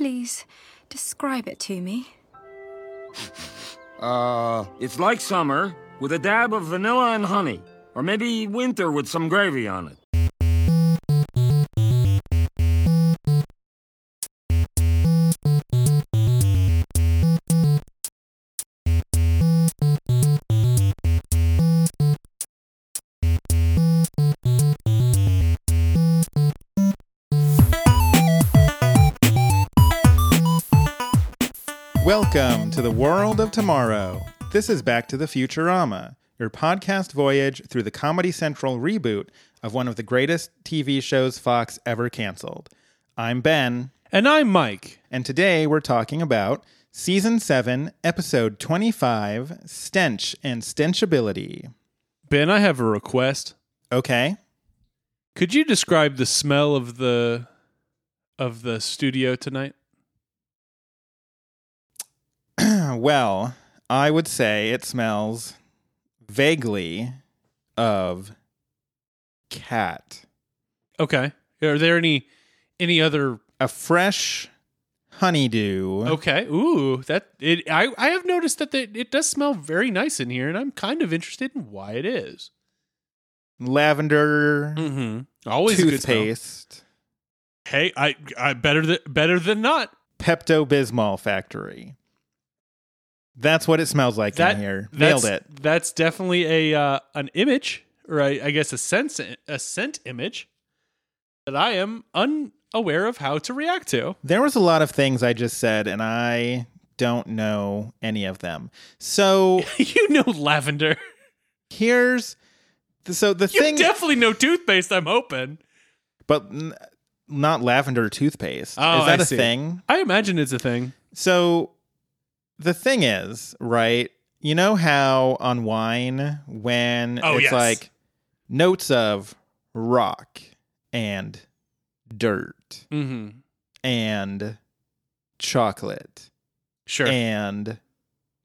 please describe it to me? Uh, it's like summer with a dab of vanilla and honey. Or maybe winter with some gravy on it. To the world of tomorrow. This is Back to the Futurama, your podcast voyage through the Comedy Central reboot of one of the greatest TV shows Fox ever canceled. I'm Ben, And I'm Mike. and today we're talking about Season 7, Episode 25 Stench and Stenchibility. Ben, I have a request. Okay. Could you describe the smell of the of the studio tonight? well, I would say it smells vaguely of cat. Okay. Are there any any other A fresh honeydew. Okay. Ooh, that it I I have noticed that the, it does smell very nice in here and I'm kind of interested in why it is. lavender Mhm. Always a good smell. toothpaste, Hey, I I better than better than not. Pepto Bismol factory. That's what it smells like That in here. Nailed it. That's definitely a uh, an image, or I, I guess a sense a scent image that I am unaware of how to react to. There was a lot of things I just said, and I don't know any of them. So you know lavender. here's the, so the You thing, definitely know toothpaste. I'm hoping. but n- not lavender toothpaste. Oh, is that I a see. thing? I imagine it's a thing. So the thing is, right? You know how on wine when Oh, it's yes. like notes of rock and dirt Mm-hmm. and chocolate Sure. and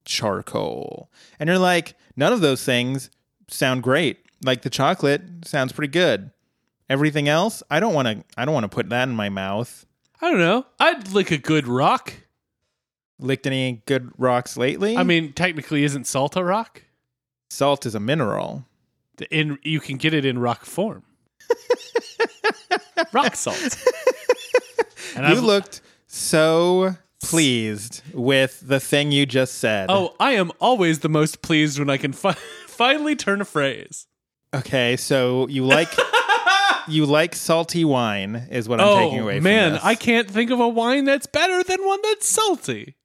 charcoal. And you're like, none of those things sound great. Like the chocolate sounds pretty good. Everything else, I don't want to I don't want to put that in my mouth. I don't know. I'd lick a good rock. Licked any good rocks lately? I mean, technically, isn't salt a rock? salt is a mineral. In you can get it in rock form. rock salt. And you I've- looked so pleased with the thing you just said. Oh, I am always the most pleased when I can fi- finally turn a phrase. okay. So you like you like salty wine is what I'm oh taking away from man, this. I can't think of a wine that's better than one that's salty.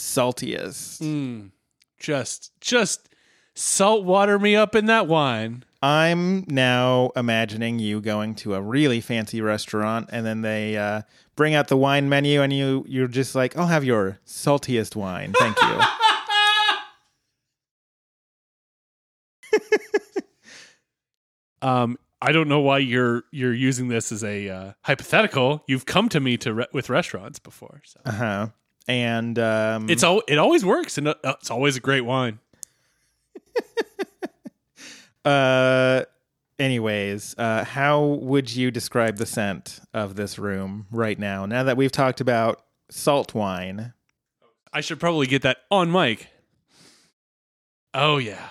Saltiest. Mm, just, just salt water me up in that wine. I'm now imagining you going to a really fancy restaurant and then they uh, bring out the wine menu and you you're just like, I'll have your saltiest wine, thank you. Um, I don't know why you're you're using this as a uh, hypothetical. You've come to me to re- with restaurants before, so uh huh. And um, it's al- it always works, and uh, it's always a great wine. Uh, anyways, uh, how would you describe the scent of this room right now? Now that we've talked about salt wine, I should probably get that on mic. Oh yeah.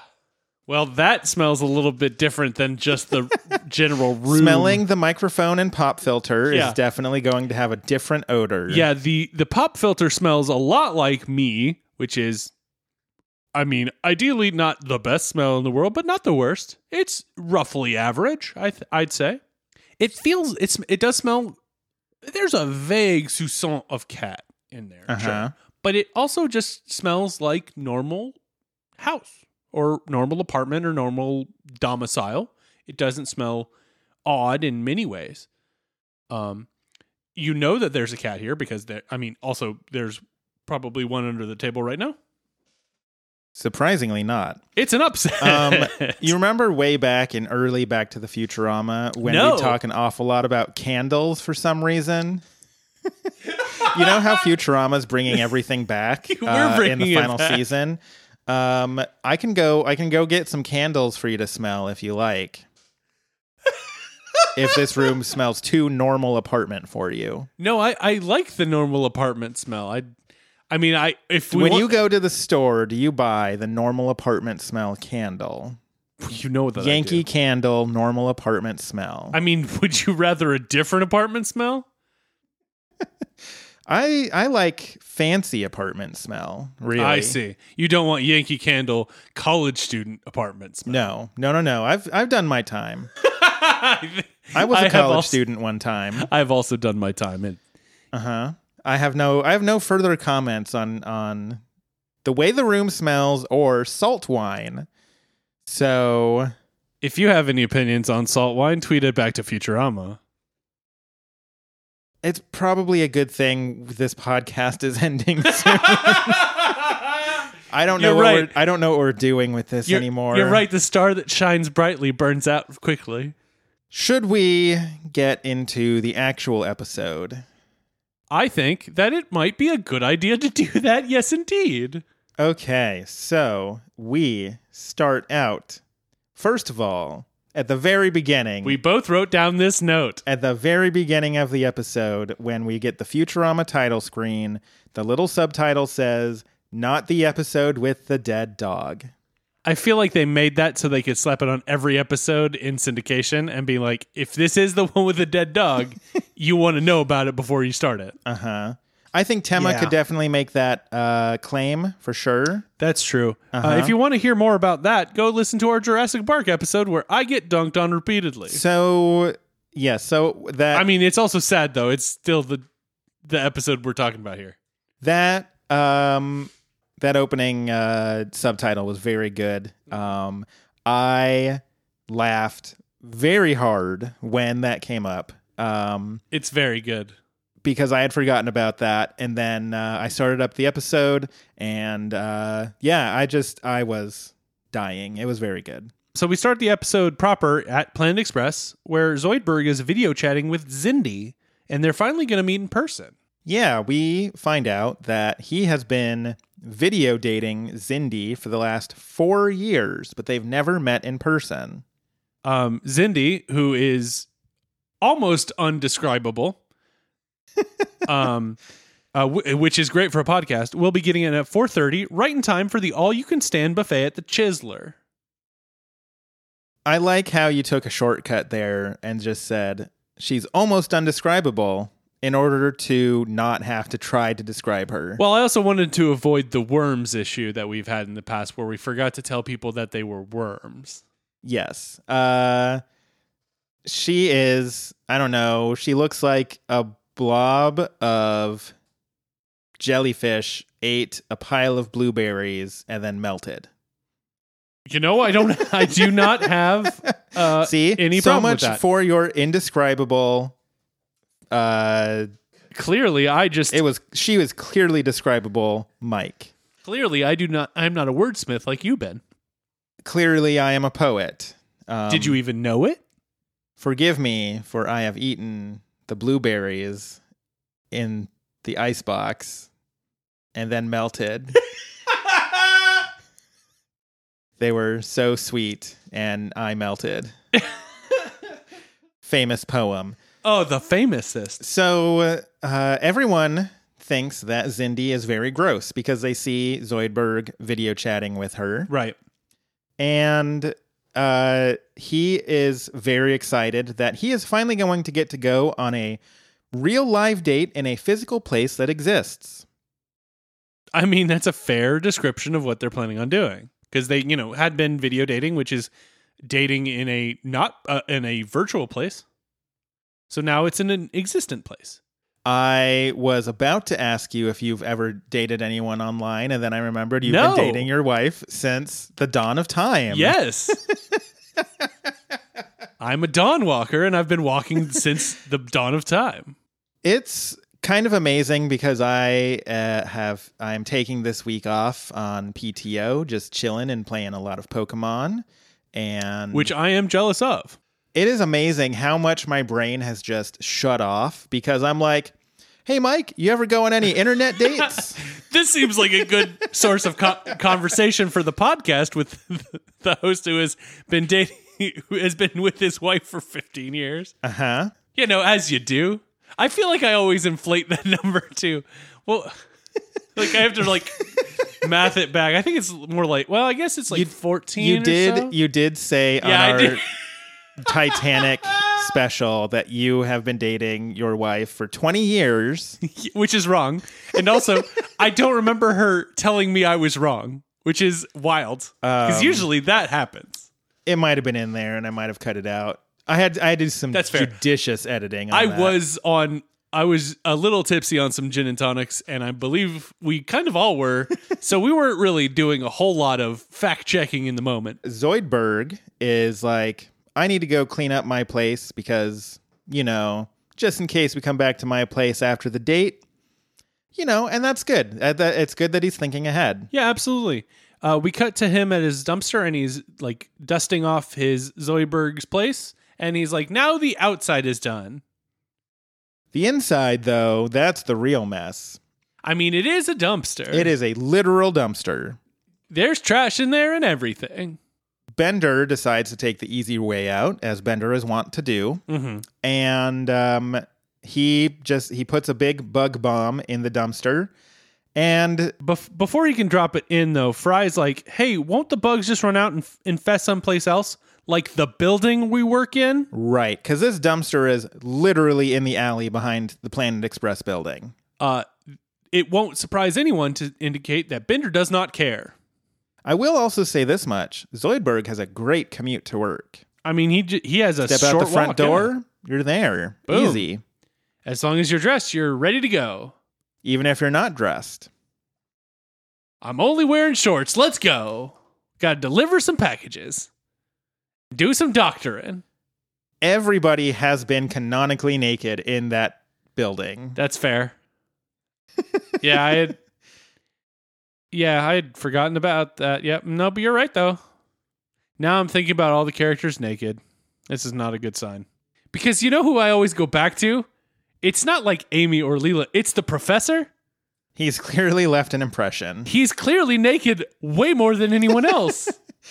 Well, that smells a little bit different than just the general room. smelling the microphone and pop filter Yeah. is definitely going to have a different odor. Yeah, the the pop filter smells a lot like me, which is I mean, ideally not the best smell in the world, but not the worst. It's roughly average, I th- I'd say. It feels it's it does smell there's a vague soupçon of cat in there, Uh-huh. sure. But it also just smells like normal house or normal apartment or normal domicile. It doesn't smell odd in many ways. Um, you know that there's a cat here because there. I mean, also there's probably one under the table right now. Surprisingly not. It's an upset. Um, you remember way back in early Back to the Futurama when No. we talk an awful lot about candles for some reason? you know how Futurama's bringing everything back uh, in the final back. season? Um, I can go. I can go get some candles for you to smell if you like. if this room smells too normal apartment for you. No, I, I like the normal apartment smell. I I mean, I if we when want- you go to the store, do you buy the normal apartment smell candle? you know that Yankee candle, normal apartment smell. I mean, would you rather a different apartment smell? I I like fancy apartment smell. Really, I see. You don't want Yankee Candle college student apartment smell. No, no, no, no. I've I've done my time. I was a college also- student one time. I've also done my time in. Uh huh. I have no I have no further comments on on the way the room smells or salt wine. So If you have any opinions on salt wine, tweet it back to Futurama. It's probably a good thing this podcast is ending soon. I don't know You're what right. we're, I don't know what we're doing with this You're, anymore. You're right. The star that shines brightly burns out quickly. Should we get into the actual episode? I think that it might be a good idea to do that. Yes, indeed. Okay, so we start out first of all at the very beginning. We both wrote down this note. at the very beginning of the episode when we get the Futurama title screen, the little subtitle says, Not the episode with the dead dog. I feel like they made that so they could slap it on every episode in syndication and be like, if this is the one with the dead dog, you want to know about it before you start it. Uh huh. I think Tema Yeah. could definitely make that uh, claim for sure. That's true. uh Uh-huh. if you want to hear more about that, go listen to our Jurassic Bark episode where I get dunked on repeatedly. So, yeah, so that I mean, it's also sad though. It's still the the episode we're talking about here. that um that opening uh subtitle was very good um i laughed very hard when that came up um It's very good. Because i had forgotten about that. And then uh, i started up the episode and uh yeah i just i was dying. It was very good. So we start the episode proper at Planet Express, where Zoidberg is video chatting with Zindy, and they're finally going to meet in person. yeah we find out that he has been video dating Zindy for the last four years but they've never met in person. Um, Zindy, who is almost undescribable, um, uh, w- which is great for a podcast, We'll be getting in at 4.30, right in time for the all-you-can-stand buffet at the Chisler. I like how you took a shortcut there and just said she's almost undescribable in order to not have to try to describe her. Well, I also wanted to avoid the worms issue that we've had in the past where we forgot to tell people that they were worms. yes. Uh she is, I don't know, she looks like a blob of jellyfish ate a pile of blueberries and then melted. You know, I don't, I do not have uh, See? any so problem much with that. for your indescribable uh clearly, I just it was she was clearly describable Mike. clearly I do not. I'm not a wordsmith like you, Ben. clearly I am a poet. Um, Did you even know it? forgive me for I have eaten the blueberries in the icebox and then melted. they were so sweet and I melted. Famous poem. Oh, the famousest. So uh, everyone thinks that Zindy is very gross because they see Zoidberg video chatting with her. Right. and uh, he is very excited that he is finally going to get to go on a real live date in a physical place that exists. I mean, that's a fair description of what they're planning on doing because they, you know, had been video dating, which is dating in a not uh, in a virtual place. So now it's in an existent place. I was about to ask you if you've ever dated anyone online, and then I remembered you've No. been dating your wife since the dawn of time. Yes. I'm a dawn walker and I've been walking since the dawn of time. It's kind of amazing because I uh, have I'm taking this week off on PTO, just chilling and playing a lot of Pokemon, and Which I am jealous of. it is amazing how much my brain has just shut off because I'm like, hey Mike, you ever go on any internet dates? This seems like a good source of co- conversation for the podcast with the host who has been dating who has been with his wife for 15 years. Uh huh. You know, as you do. I feel like I always inflate that number too. Well, like I have to like math it back. I think it's more like, well, I guess it's like You- 14 You did. so. You did say Yeah, on I our did. Titanic special that you have been dating your wife for 20 years. which is wrong. And also, I don't remember her telling me I was wrong, which is wild. Because Um, usually that happens. It might have been in there, and I might have cut it out. I had I had to do some That's fair. judicious editing. On I that. was on. I was a little tipsy on some gin and tonics, and I believe we kind of all were. so we weren't really doing a whole lot of fact checking in the moment. Zoidberg is like, I need to go clean up my place because, you know, just in case we come back to my place after the date, you know, and that's good. Uh, It's good that he's thinking ahead. Yeah, absolutely. Uh, we cut to him at his dumpster, and he's like dusting off his Zoidberg's place, and he's like, "Now the outside is done." The inside, though, that's the real mess. I mean, it is a dumpster. It is a literal dumpster. There's trash in there and everything. Bender decides to take the easy way out, as Bender is wont to do, Mm-hmm. and um, he just he puts a big bug bomb in the dumpster, and Bef- before he can drop it in, though, Fry's like, "Hey, won't the bugs just run out and f- infest someplace else, like the building we work in?" right because this dumpster is literally in the alley behind the Planet Express building. Uh, it won't surprise anyone to indicate that Bender does not care. I will also say this much: Zoidberg has a great commute to work. I mean, he j- he has a Step out the front walk, door, yeah. you're there, Boom. easy. As long as you're dressed, you're ready to go. Even if you're not dressed. I'm only wearing shorts. Let's go. Got to deliver some packages. Do some doctoring. Everybody has been canonically naked in that building. That's fair. yeah, I had. Yeah, I had forgotten about that. Yep. No, but you're right though. Now I'm thinking about all the characters naked. This is not a good sign. Because you know who I always go back to? It's not like Amy or Leela. It's the professor. He's clearly left an impression. He's clearly naked way more than anyone else.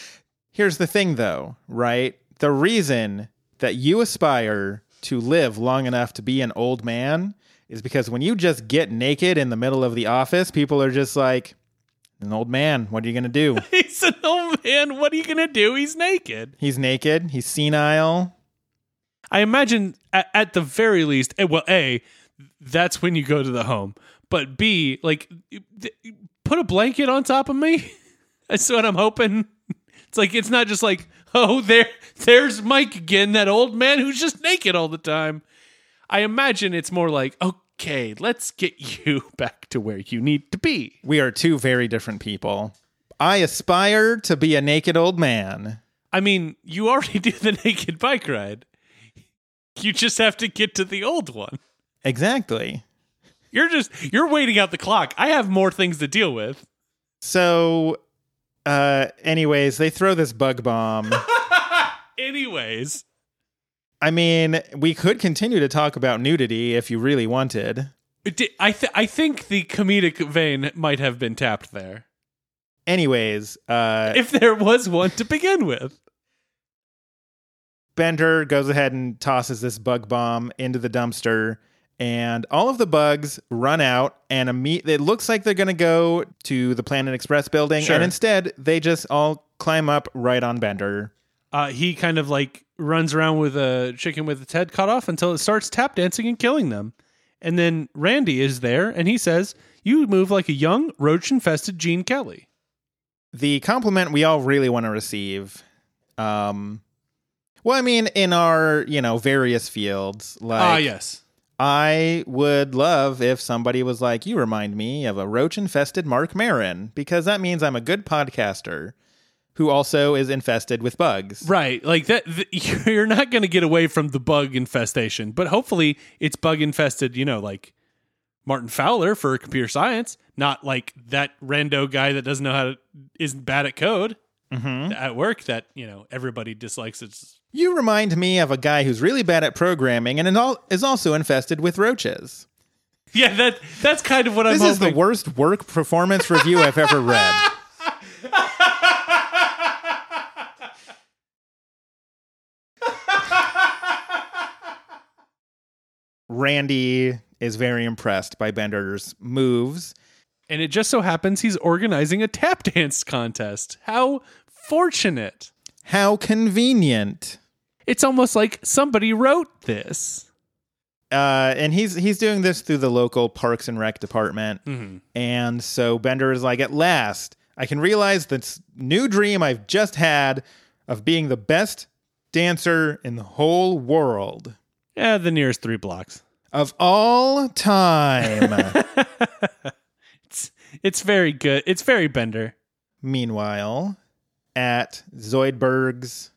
Here's the thing, though, right? The reason that you aspire to live long enough to be an old man is because when you just get naked in the middle of the office, people are just like, an old man, what are you going to do? He's an old man. What are you going to do? He's naked. He's naked, he's senile. I imagine at, at the very least, eh, well, A, that's when you go to the home. But B, like, put a blanket on top of me. That's what I'm hoping. It's like, it's not just like, oh, there, there's Mike again, that old man who's just naked all the time. I imagine it's more like, okay, let's get you back to where you need to be. We are two very different people. I aspire to be a naked old man. I mean, you already do the naked bike ride. You just have to get to the old one. Exactly. You're just you're waiting out the clock. I have more things to deal with. So, uh, anyways, they throw this bug bomb. Anyways, I mean, we could continue to talk about nudity if you really wanted. I th- I think the comedic vein might have been tapped there, Anyways, uh, if there was one to begin with. Bender goes ahead and tosses this bug bomb into the dumpster, and all of the bugs run out. And imme- it looks like they're going to go to the Planet Express building, Sure. and instead they just all climb up right on Bender. Uh, he kind of like runs around with a chicken with its head cut off until it starts tap dancing and killing them. And then Randy is there, and he says, "You move like a young roach-infested Gene Kelly." The compliment we all really want to receive. Um, well, I mean, in our you know various fields, like Ah, yes. I would love if somebody was like, "You remind me of a roach-infested Marc Maron," because that means I'm a good podcaster who also is infested with bugs. Right, like that. Th- you're not going to get away from the bug infestation, but hopefully it's bug infested. You know, like Martin Fowler for computer science, not like that rando guy that doesn't know how to isn't bad at code mm-hmm. at work. That you know everybody dislikes. It's You remind me of a guy who's really bad at programming and is also infested with roaches. yeah, that that's kind of what This I'm hoping. This is the worst work performance review I've ever read. Randy is very impressed by Bender's moves. And it just so happens he's organizing a tap dance contest. How fortunate. How convenient. It's almost like somebody wrote this. Uh, and he's he's doing this through the local Parks and Rec department. And so Bender is like, at last, I can realize this new dream I've just had of being the best dancer in the whole world Yeah, the nearest three blocks. of all time. It's it's very good. It's very Bender. Meanwhile, at Zoidberg's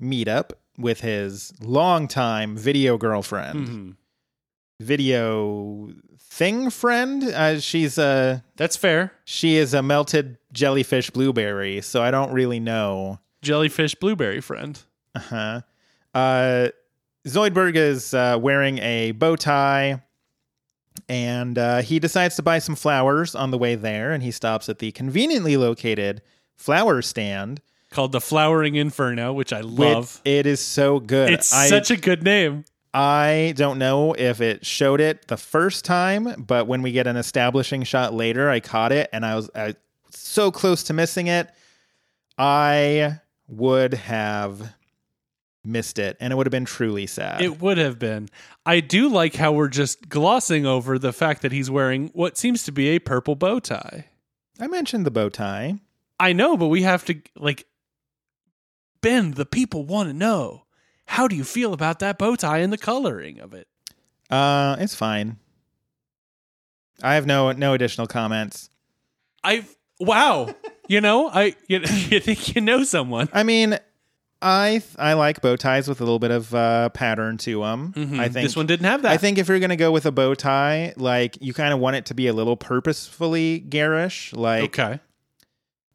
meetup with his longtime video girlfriend, Mhm. video thing friend, uh, she's a That's fair. she is a melted jellyfish blueberry, so I don't really know. Jellyfish blueberry friend. Uh-huh. Uh Zoidberg is uh, wearing a bow tie and uh, he decides to buy some flowers on the way there and he stops at the conveniently located flower stand Called the Flowering Inferno, which I love. it is so good. It's I, such a good name. I don't know if it showed it the first time, but when we get an establishing shot later, I caught it and I was I, so close to missing it. I would have missed it and it would have been truly sad. It would have been. I do like how we're just glossing over the fact that he's wearing what seems to be a purple bow tie. I mentioned the bow tie. I know, but we have to like Ben, the people want to know. How do you feel about that bow tie and the coloring of it? Uh, it's fine. I have no no additional comments. I've wow. you know, I you, you think you know someone. I mean, I I like bow ties with a little bit of uh, pattern to them. I think Mm-hmm. this one didn't have that. I think if you're gonna go with a bow tie, like you kind of want it to be a little purposefully garish, like okay.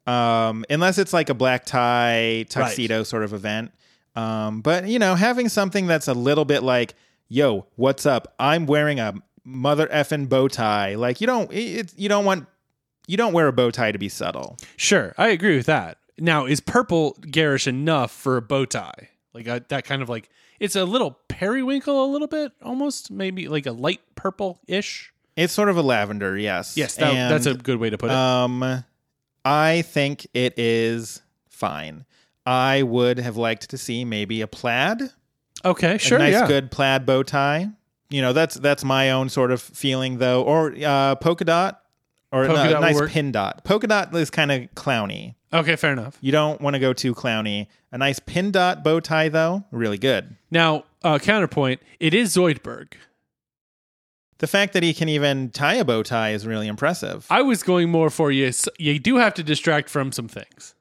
um, unless it's like a black tie tuxedo sort of event. Um, but you know, having something that's a little bit like, "Yo, what's up? I'm wearing a mother effing bow tie." Like you don't, it, you don't want, you don't wear a bow tie to be subtle. Sure, I agree with that. Now, is purple garish enough for a bow tie? Like a, that kind of like it's a little periwinkle, a little bit almost, maybe like a light purple ish. It's sort of a lavender, yes. Yes, that, And, that's a good way to put it. Um, I think it is fine. I would have liked to see maybe a plaid, okay, sure, a nice yeah. good plaid bow tie. You know, that's that's my own sort of feeling though. Or uh, polka dot, or Polka no, nice pin dot. Polka dot is kind of clowny. Okay, fair enough. You don't want to go too clowny. A nice pin dot bow tie though, really good. Now, uh, counterpoint: it is Zoidberg. The fact that he can even tie a bow tie is really impressive. I was going more for you. You do have to distract from some things.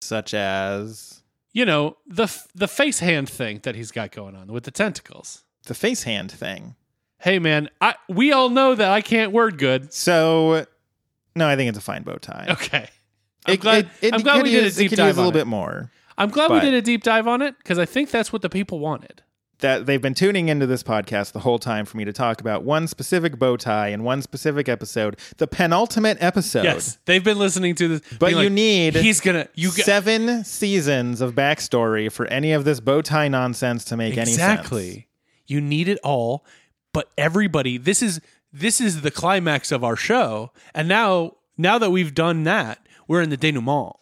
Such as You know the the face hand thing that he's got going on with the tentacles. the face hand thing. Hey, man, I we all know that I can't word good. So, no, I think it's a fine bow tie. Okay. I'm It- glad, it- it I'm glad could we did a use- it deep could dive use a on little it. bit more. I'm glad but- we did a deep dive on it because I think that's what the people wanted. That they've been tuning into this podcast the whole time for me to talk about one specific bow tie in one specific episode, the penultimate episode. Yes, they've been listening to this. But being you like, need he's gonna you got seven seasons of backstory for any of this bow tie nonsense to make any sense. exactly. You need it all, but everybody. This is this is the climax of our show, and now now that we've done that, we're in the denouement.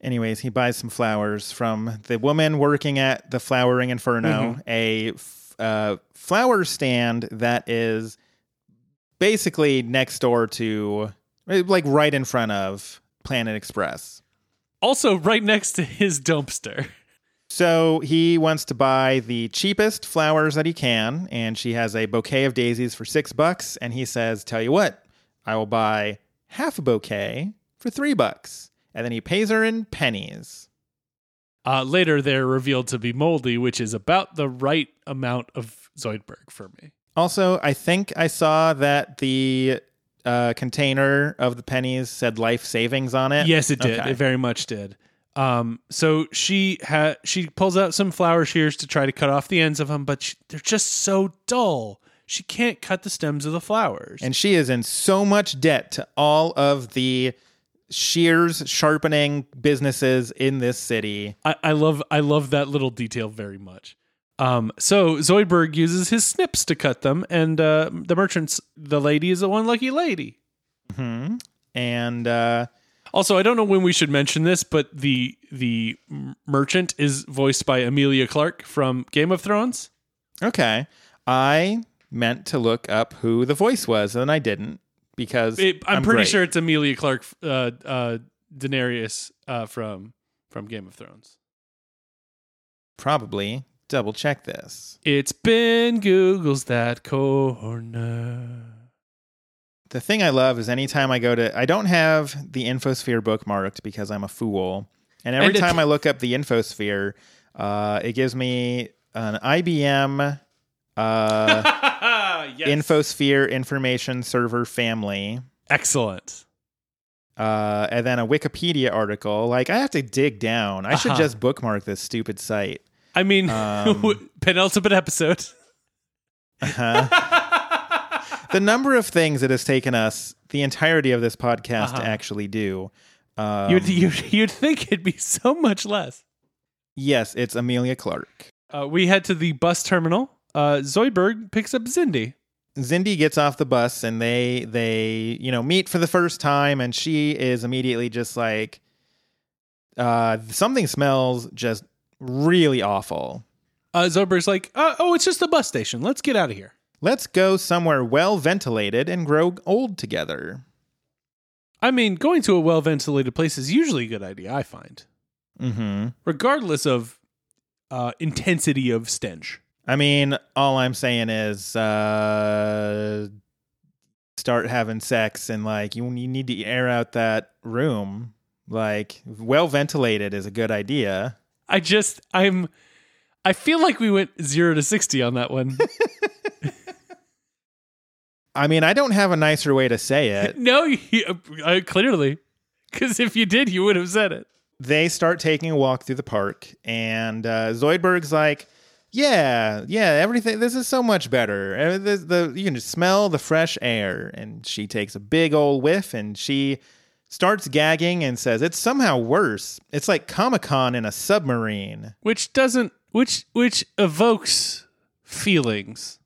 Anyways, he buys some flowers from the woman working at the Flowering Inferno, Mm-hmm. a f- uh, flower stand that is basically next door to, like, right in front of Planet Express. Also, right next to his dumpster. So he wants to buy the cheapest flowers that he can, and she has a bouquet of daisies for six bucks. And he says, "Tell you what, I will buy half a bouquet for three bucks." And then he pays her in pennies. Uh, later, they're revealed to be moldy, which is about the right amount of Zoidberg for me. Also, I think I saw that the uh, container of the pennies said life savings on it. Yes, it did. Okay. It very much did. Um, so she ha- she pulls out some flower shears to try to cut off the ends of them, but she- they're just so dull. She can't cut the stems of the flowers. And she is in so much debt to all of the shears sharpening businesses in this city. I, I love I love that little detail very much. Um, so Zoidberg uses his snips to cut them, and uh, the merchant's the lady is the one lucky lady. Hmm. And uh, Also, I don't know when we should mention this, but the the merchant is voiced by Emilia Clarke from Game of Thrones. okay, I meant to look up who the voice was, and I didn't because It, I'm, pretty great. sure it's Emilia Clarke, uh, uh, Daenerys uh, from from Game of Thrones. probably double check this. It's been Google's that corner. The thing I love is anytime I go to, I don't have the Infosphere bookmarked because I'm a fool. And every And time I look up the Infosphere, uh, it gives me an IBM uh, yes. Infosphere information server family, Excellent. uh, and then a Wikipedia article. Like I have to dig down. I should Uh-huh. just bookmark this stupid site. I mean, Um, penultimate episode. the number of things it has taken us the entirety of this podcast Uh-huh. to actually do. Um, you'd, you'd you'd think it'd be so much less. yes, it's Emilia Clarke. Uh, we head to the bus terminal. Uh, Zoidberg picks up Zindy. Zindy gets off the bus and they they you know meet for the first time and she is immediately just like uh something smells just really awful. Uh, Zoidberg's like, uh, "Oh, it's just a bus station. Let's get out of here." Let's go somewhere well ventilated and grow old together. I mean, going to a well ventilated place is usually a good idea. I find, Mhm. regardless of uh, intensity of stench. I mean, all I'm saying is uh start having sex and like you you need to air out that room. Like well ventilated is a good idea. I just, I'm, I feel like we went zero to sixty on that one. I mean, I don't have a nicer way to say it. no, you, uh, clearly, because if you did, you would have said it. they start taking a walk through the park, and uh, Zoidberg's like, "Yeah, yeah, everything. This is so much better. Uh, The, the you can just smell the fresh air." And she takes a big old whiff, and she starts gagging and says, "It's somehow worse. It's like Comic Con in a submarine." which doesn't which which evokes feelings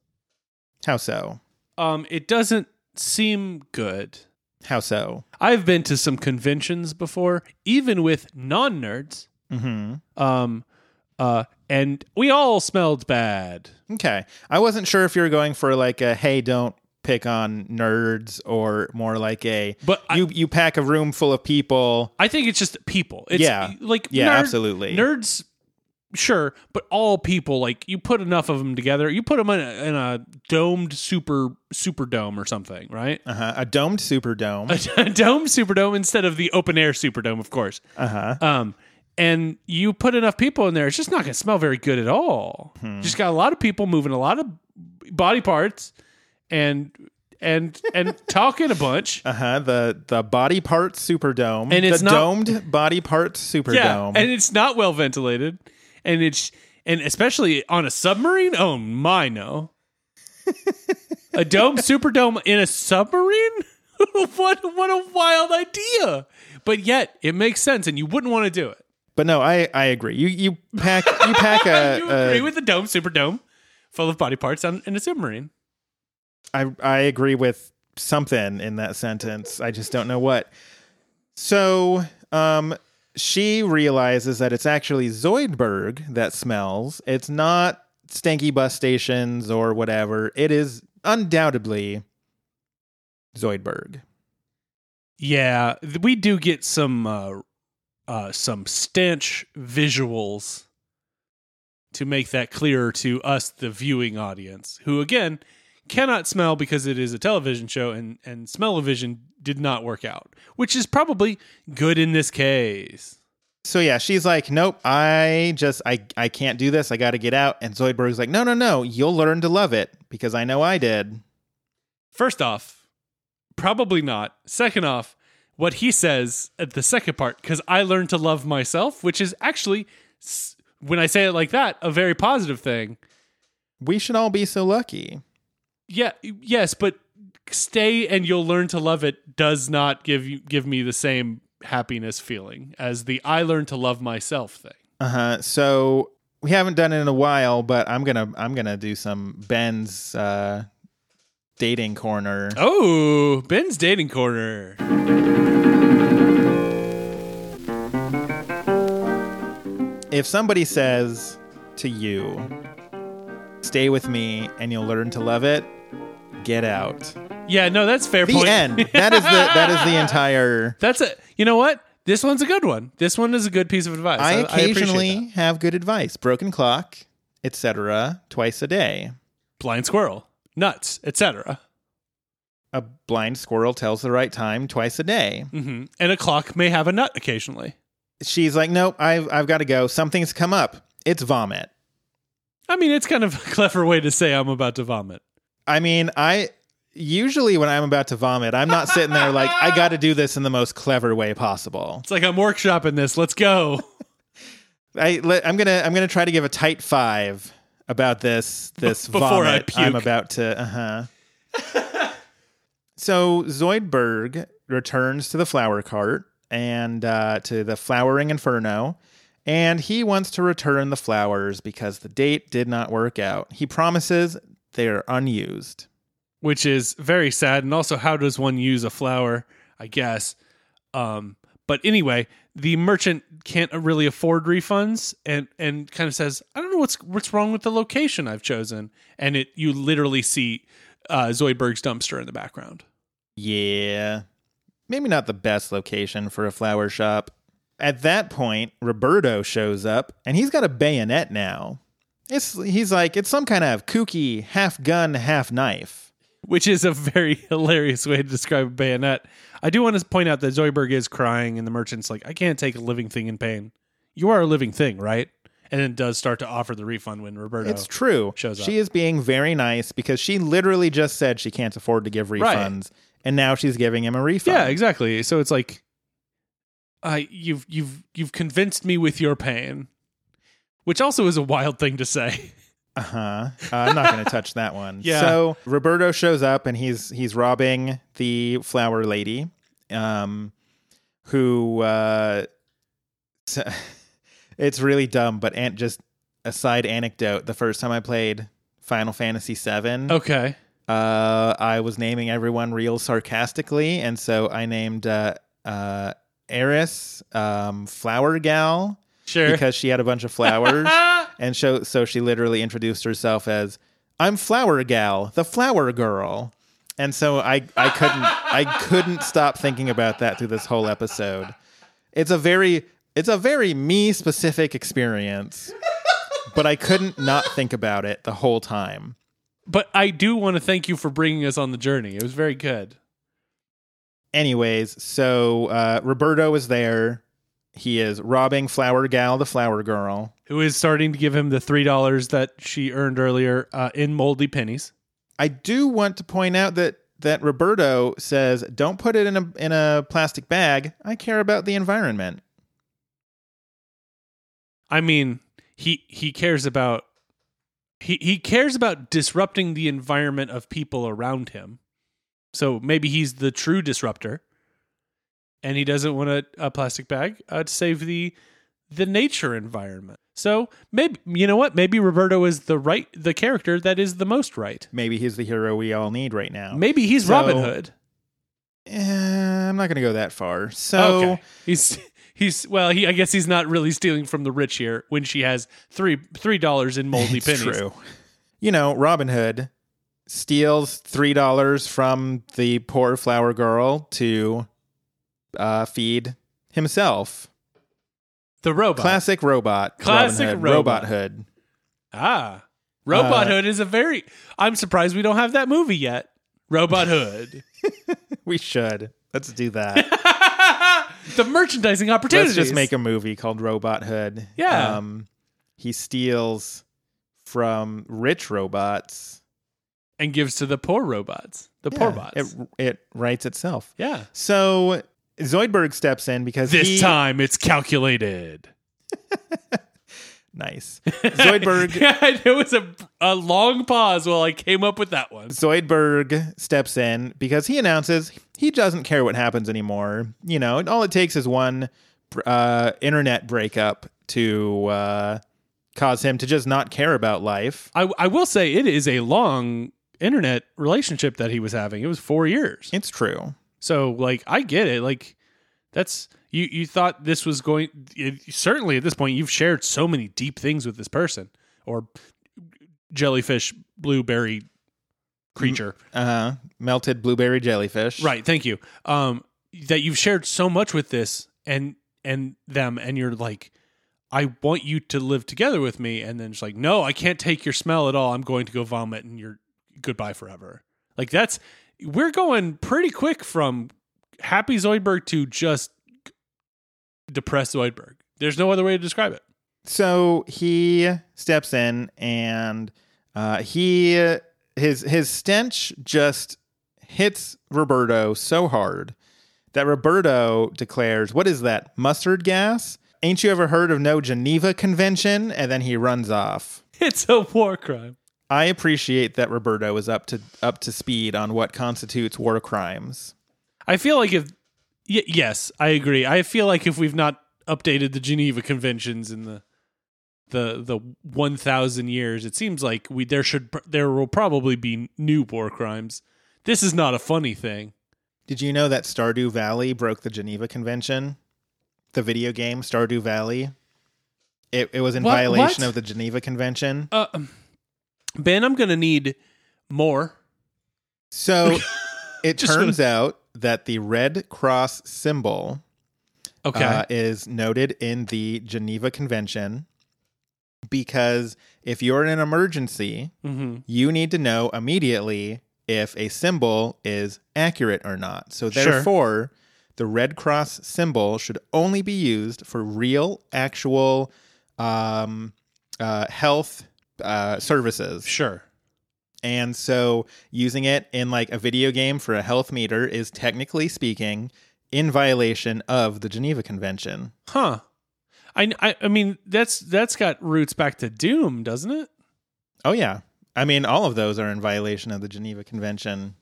How so? Um it doesn't seem good How so? i've been to some conventions before even with non-nerds Mm-hmm. um uh and we all smelled bad Okay, I wasn't sure if you were going for like a "Hey, don't." Pick on nerds, or more like a But I- you you pack a room full of people. i think it's just people it's Yeah. like Yeah, nerd- absolutely. nerds sure but all people like you put enough of them together you put them in a, in a domed super super dome or something right Uh-huh. A domed superdome. a dome superdome instead of the open air super dome, of course Uh-huh. Um, and you put enough people in there, it's just not going to smell very good at all. Hmm. Just got a lot of people moving a lot of body parts and and and talking a bunch. Uh-huh. The the body parts superdome. And it's the not- domed body parts superdome. Yeah, and it's not well ventilated, and it's and especially on a submarine. Oh my no! a dome superdome in a submarine? what what a wild idea! But yet it makes sense, and you wouldn't want to do it. but no, I I agree. You you pack you pack a, you a agree with the dome superdome full of body parts on, in a submarine? I I agree with something in that sentence. I just don't know what. So, um she realizes that it's actually Zoidberg that smells. It's not stanky bus stations or whatever. It is undoubtedly Zoidberg. Yeah, we do get some uh, uh, some stench visuals to make that clearer to us, the viewing audience, who again cannot smell because it is a television show, and and smell-o-vision did not work out, which is probably good in this case. So yeah, she's like, "Nope, I just I I can't do this. I got to get out." And Zoidberg's like, "No, no, no. You'll learn to love it because I know I did." First off, probably not. Second off, what he says at the second part, because I learned to love myself, which is actually, when I say it like that, a very positive thing. We should all be so lucky. Yeah, yes, but stay and you'll learn to love it does not give you give me the same happiness feeling as the I learned to love myself thing. Uh huh. So we haven't done it in a while, but I'm gonna I'm gonna do some Ben's uh, dating corner. Oh, Ben's dating corner. If somebody says to you, "Stay with me and you'll learn to love it," get out. Yeah, no, that's fair The point. end. That is the that is the entire. That's a. You know what? This one's a good one. This one is a good piece of advice. I occasionally that. have good advice. Broken clock, etc. Twice a day. blind squirrel, nuts, etc. A blind squirrel tells the right time twice a day. hmm And a clock may have a nut occasionally. She's like, "Nope, I've I've got to go. Something's come up. It's vomit." I mean, it's kind of a clever way to say I'm about to vomit. I mean, I usually when I'm about to vomit, I'm not sitting there like I got to do this in the most clever way possible. It's like I'm workshopping this. Let's go. I let, I'm gonna I'm gonna try to give a tight five about this this I vomit I'm about to. Uh huh. so Zoidberg returns to the flower cart and uh, to the flowering inferno. And he wants to return the flowers because the date did not work out. He promises they are unused. Which is very sad. And also, how does one use a flower? I guess. Um, but anyway, the merchant can't really afford refunds, and and kind of says, "I don't know what's what's wrong with the location I've chosen." And it you literally see uh, Zoidberg's dumpster in the background. Yeah. Maybe not the best location for a flower shop. At that point, Roberto shows up and he's got a bayonet now. It's he's like it's some kind of kooky half gun, half knife. Which is a very hilarious way to describe a bayonet. I do want to point out that Zoidberg is crying, and the merchant's like, "I can't take a living thing in pain. You are a living thing, right?" And then does start to offer the refund when Roberto. It's true. shows up. She is being very nice because she literally just said she can't afford to give Right. refunds and now she's giving him a refund. Yeah, exactly. So it's like, I you've you've you've convinced me with your pain, which also is a wild thing to say. Uh-huh. Uh, I'm not going to touch that one. Yeah. So Roberto shows up and he's he's robbing the flower lady, um, who uh, it's really dumb. But and just a side anecdote: the first time I played Final Fantasy VII, Okay. uh, I was naming everyone real sarcastically, and so I named uh, uh, Aeris um, Flower Gal Sure. because she had a bunch of flowers. And so, so she literally introduced herself as "I'm Flower Gal, the Flower Girl," and so I, I couldn't, I couldn't stop thinking about that through this whole episode. It's a very, it's a very me specific experience, but I couldn't not think about it the whole time. but I do want to thank you for bringing us on the journey. It was very good. Anyways, so uh, Roberto is there. He is robbing Flower Gal, the Flower Girl. Who is starting to give him the three dollars that she earned earlier uh, in moldy pennies? I do want to point out that that Roberto says, "Don't put it in a in a plastic bag. I care about the environment." I mean, he he cares about he he cares about disrupting the environment of people around him. So maybe he's the true disruptor, and he doesn't want a, a plastic bag uh, to save the the nature environment. So maybe you know what? Maybe Roberto is the right the character that is the most right. Maybe he's the hero we all need right now. Maybe he's So- Robin Hood. Eh, I'm not going to go that far. So okay, he's he's well. He I guess he's not really stealing from the rich here when she has three three dollars in moldy pennies. true. You know, Robin Hood steals three dollars from the poor flower girl to uh, feed himself. The robot. Classic robot. Classic Robin Hood, robot. robot Hood. Ah, Robot Uh, Hood is a very. I'm surprised we don't have that movie yet. Robot Hood. We should. Let's do that. the merchandising opportunities. Let's just make a movie called Robot Hood. Yeah. Um, he steals from rich robots. and gives to the poor robots, the poor bots. It, it writes itself. yeah. So Zoidberg steps in because This he, time it's calculated. nice. Zoidberg it was a, a long pause while I came up with that one. Zoidberg steps in because he announces he doesn't care what happens anymore. You know, all it takes is one uh, internet breakup to uh, cause him to just not care about life. I, I will say it is a long internet relationship that he was having. It was four years. It's true. So like I get it. Like that's you you thought this was going it, certainly at this point you've shared so many deep things with this person or jellyfish blueberry creature. Uh, huh. melted blueberry jellyfish. Right, thank you. Um that you've shared so much with this and and them and you're like I want you to live together with me and then it's like no, I can't take your smell at all. I'm going to go vomit and you're goodbye forever. Like that's we're going pretty quick from happy Zoidberg to just depressed Zoidberg. There's no other way to describe it. So he steps in and uh, he his his stench just hits Roberto so hard that Roberto declares, "What is that? Mustard gas? Ain't you ever heard of no Geneva Convention?" And then he runs off. It's a war crime. I appreciate that Roberto is up to up to speed on what constitutes war crimes. I feel like if y- yes, I agree. I feel like if we've not updated the Geneva Conventions in the the the 1000 years, it seems like we there should there will probably be new war crimes. This is not a funny thing. Did you know that Stardew Valley broke the Geneva Convention? The video game Stardew Valley. It it was in What- violation what? of the Geneva Convention. Uh Ben, I'm going to need more. So it turns out that the Red Cross symbol Okay. uh, is noted in the Geneva Convention because if you're in an emergency, mhm. you need to know immediately if a symbol is accurate or not. So Sure. therefore, the Red Cross symbol should only be used for real, actual um, uh, health uh, services. Sure. And so using it in like a video game for a health meter is technically speaking in violation of the Geneva Convention. Huh. I, I I mean that's that's got roots back to Doom, doesn't it? Oh yeah. I mean all of those are in violation of the Geneva Convention.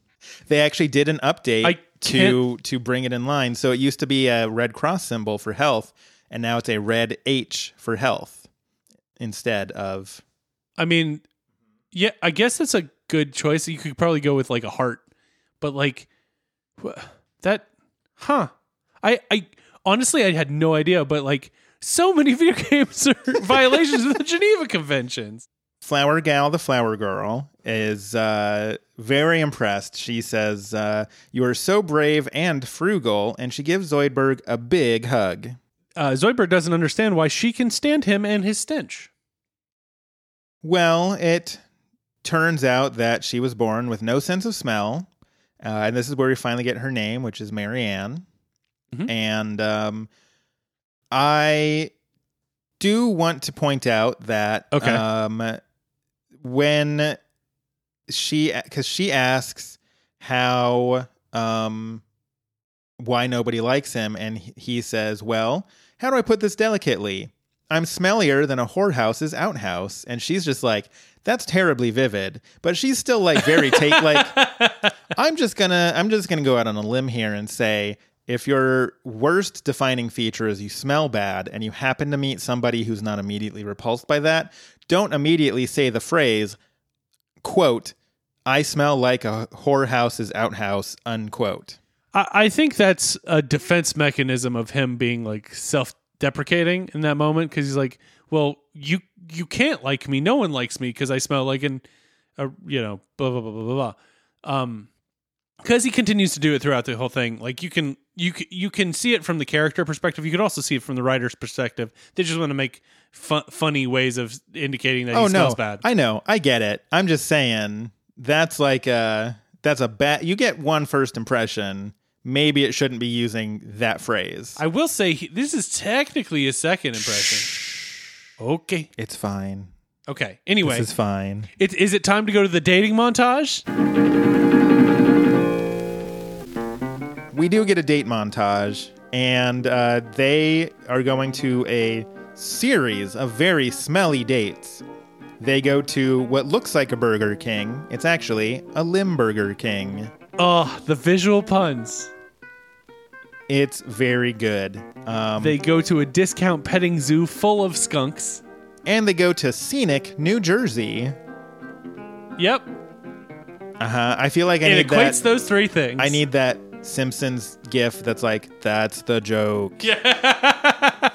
They actually did an update I to to bring it in line. So it used to be a red cross symbol for health and now it's a red H for health instead of I mean, yeah, I guess that's a good choice. You could probably go with like a heart, but like that, huh? I, I honestly, I had no idea, but like so many video games are violations of the Geneva Conventions. Flower Gal, the Flower Girl, is uh, very impressed. She says, uh, You are so brave and frugal, and she gives Zoidberg a big hug. Uh, Zoidberg doesn't understand why she can stand him and his stench. Well, it turns out that she was born with no sense of smell. Uh, and this is where we finally get her name, which is Marianne. Mhm. And um, I do want to point out that Okay. um, when she, because she asks how, um, why nobody likes him, and he says, "Well, how do I put this delicately? I'm smellier than a whorehouse's outhouse." And she's just like, "That's terribly vivid," but she's still like very take like. I'm just gonna I'm just gonna go out on a limb here and say if your worst defining feature is you smell bad and you happen to meet somebody who's not immediately repulsed by that, don't immediately say the phrase, quote, I smell like a whorehouse's outhouse, unquote. I, I think that's a defense mechanism of him being like self-deprecating in that moment because he's like, "Well, you you can't like me. No one likes me because I smell like an, a you know, blah blah blah blah blah." Um, because he continues to do it throughout the whole thing. Like you can you you can see it from the character perspective. You could also see it from the writer's perspective. They just want to make fu- funny ways of indicating that he oh no, smells bad. I know, I get it. I'm just saying that's like a that's a bad. You get one first impression. Maybe it shouldn't be using that phrase. I will say he, this is technically a second impression. Okay. it's fine. Okay. Anyway, This is fine. It, is it time to go to the dating montage? we do get a date montage, and uh, they are going to a series of very smelly dates. They go to what looks like a Burger King. It's actually a Limburger King. Oh, the visual puns. It's very good. Um, They go to a discount petting zoo full of skunks. and they go to scenic New Jersey. Yep. Uh huh. I feel like I It need equates that. those three things. I need that Simpsons gif that's like, that's the joke. Yeah.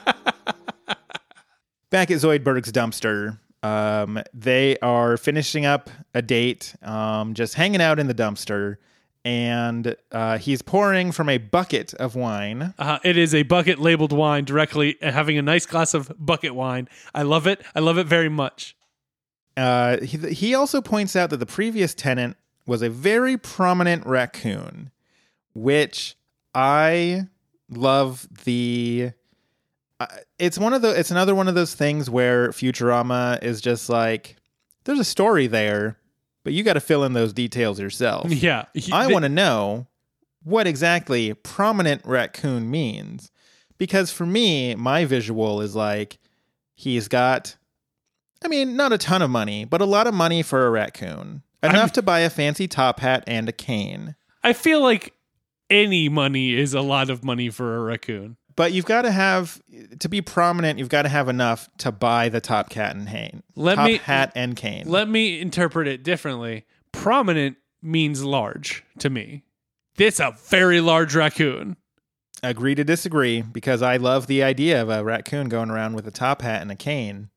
Back at Zoidberg's dumpster, um, they are finishing up a date, um, just hanging out in the dumpster, and uh, he's pouring from a bucket of wine. Uh, it is a bucket labeled wine directly, uh, having a nice glass of bucket wine. I love it. I love it very much. Uh, he, he also points out that the previous tenant was a very prominent raccoon, which I love the. Uh, it's one of the. It's another one of those things where Futurama is just like, there's a story there, but you got to fill in those details yourself. Yeah. I want to know what exactly prominent raccoon means. Because for me, my visual is like he's got, I mean, not a ton of money, but a lot of money for a raccoon. Enough I'm- to buy a fancy top hat and a cane. I feel like any money is a lot of money for a raccoon. But you've got to have, to be prominent, you've got to have enough to buy the top cat and cane. Let top me- hat and cane. Let me interpret it differently. Prominent means large to me. This a very large raccoon. Agree to disagree because I love the idea of a raccoon going around with a top hat and a cane.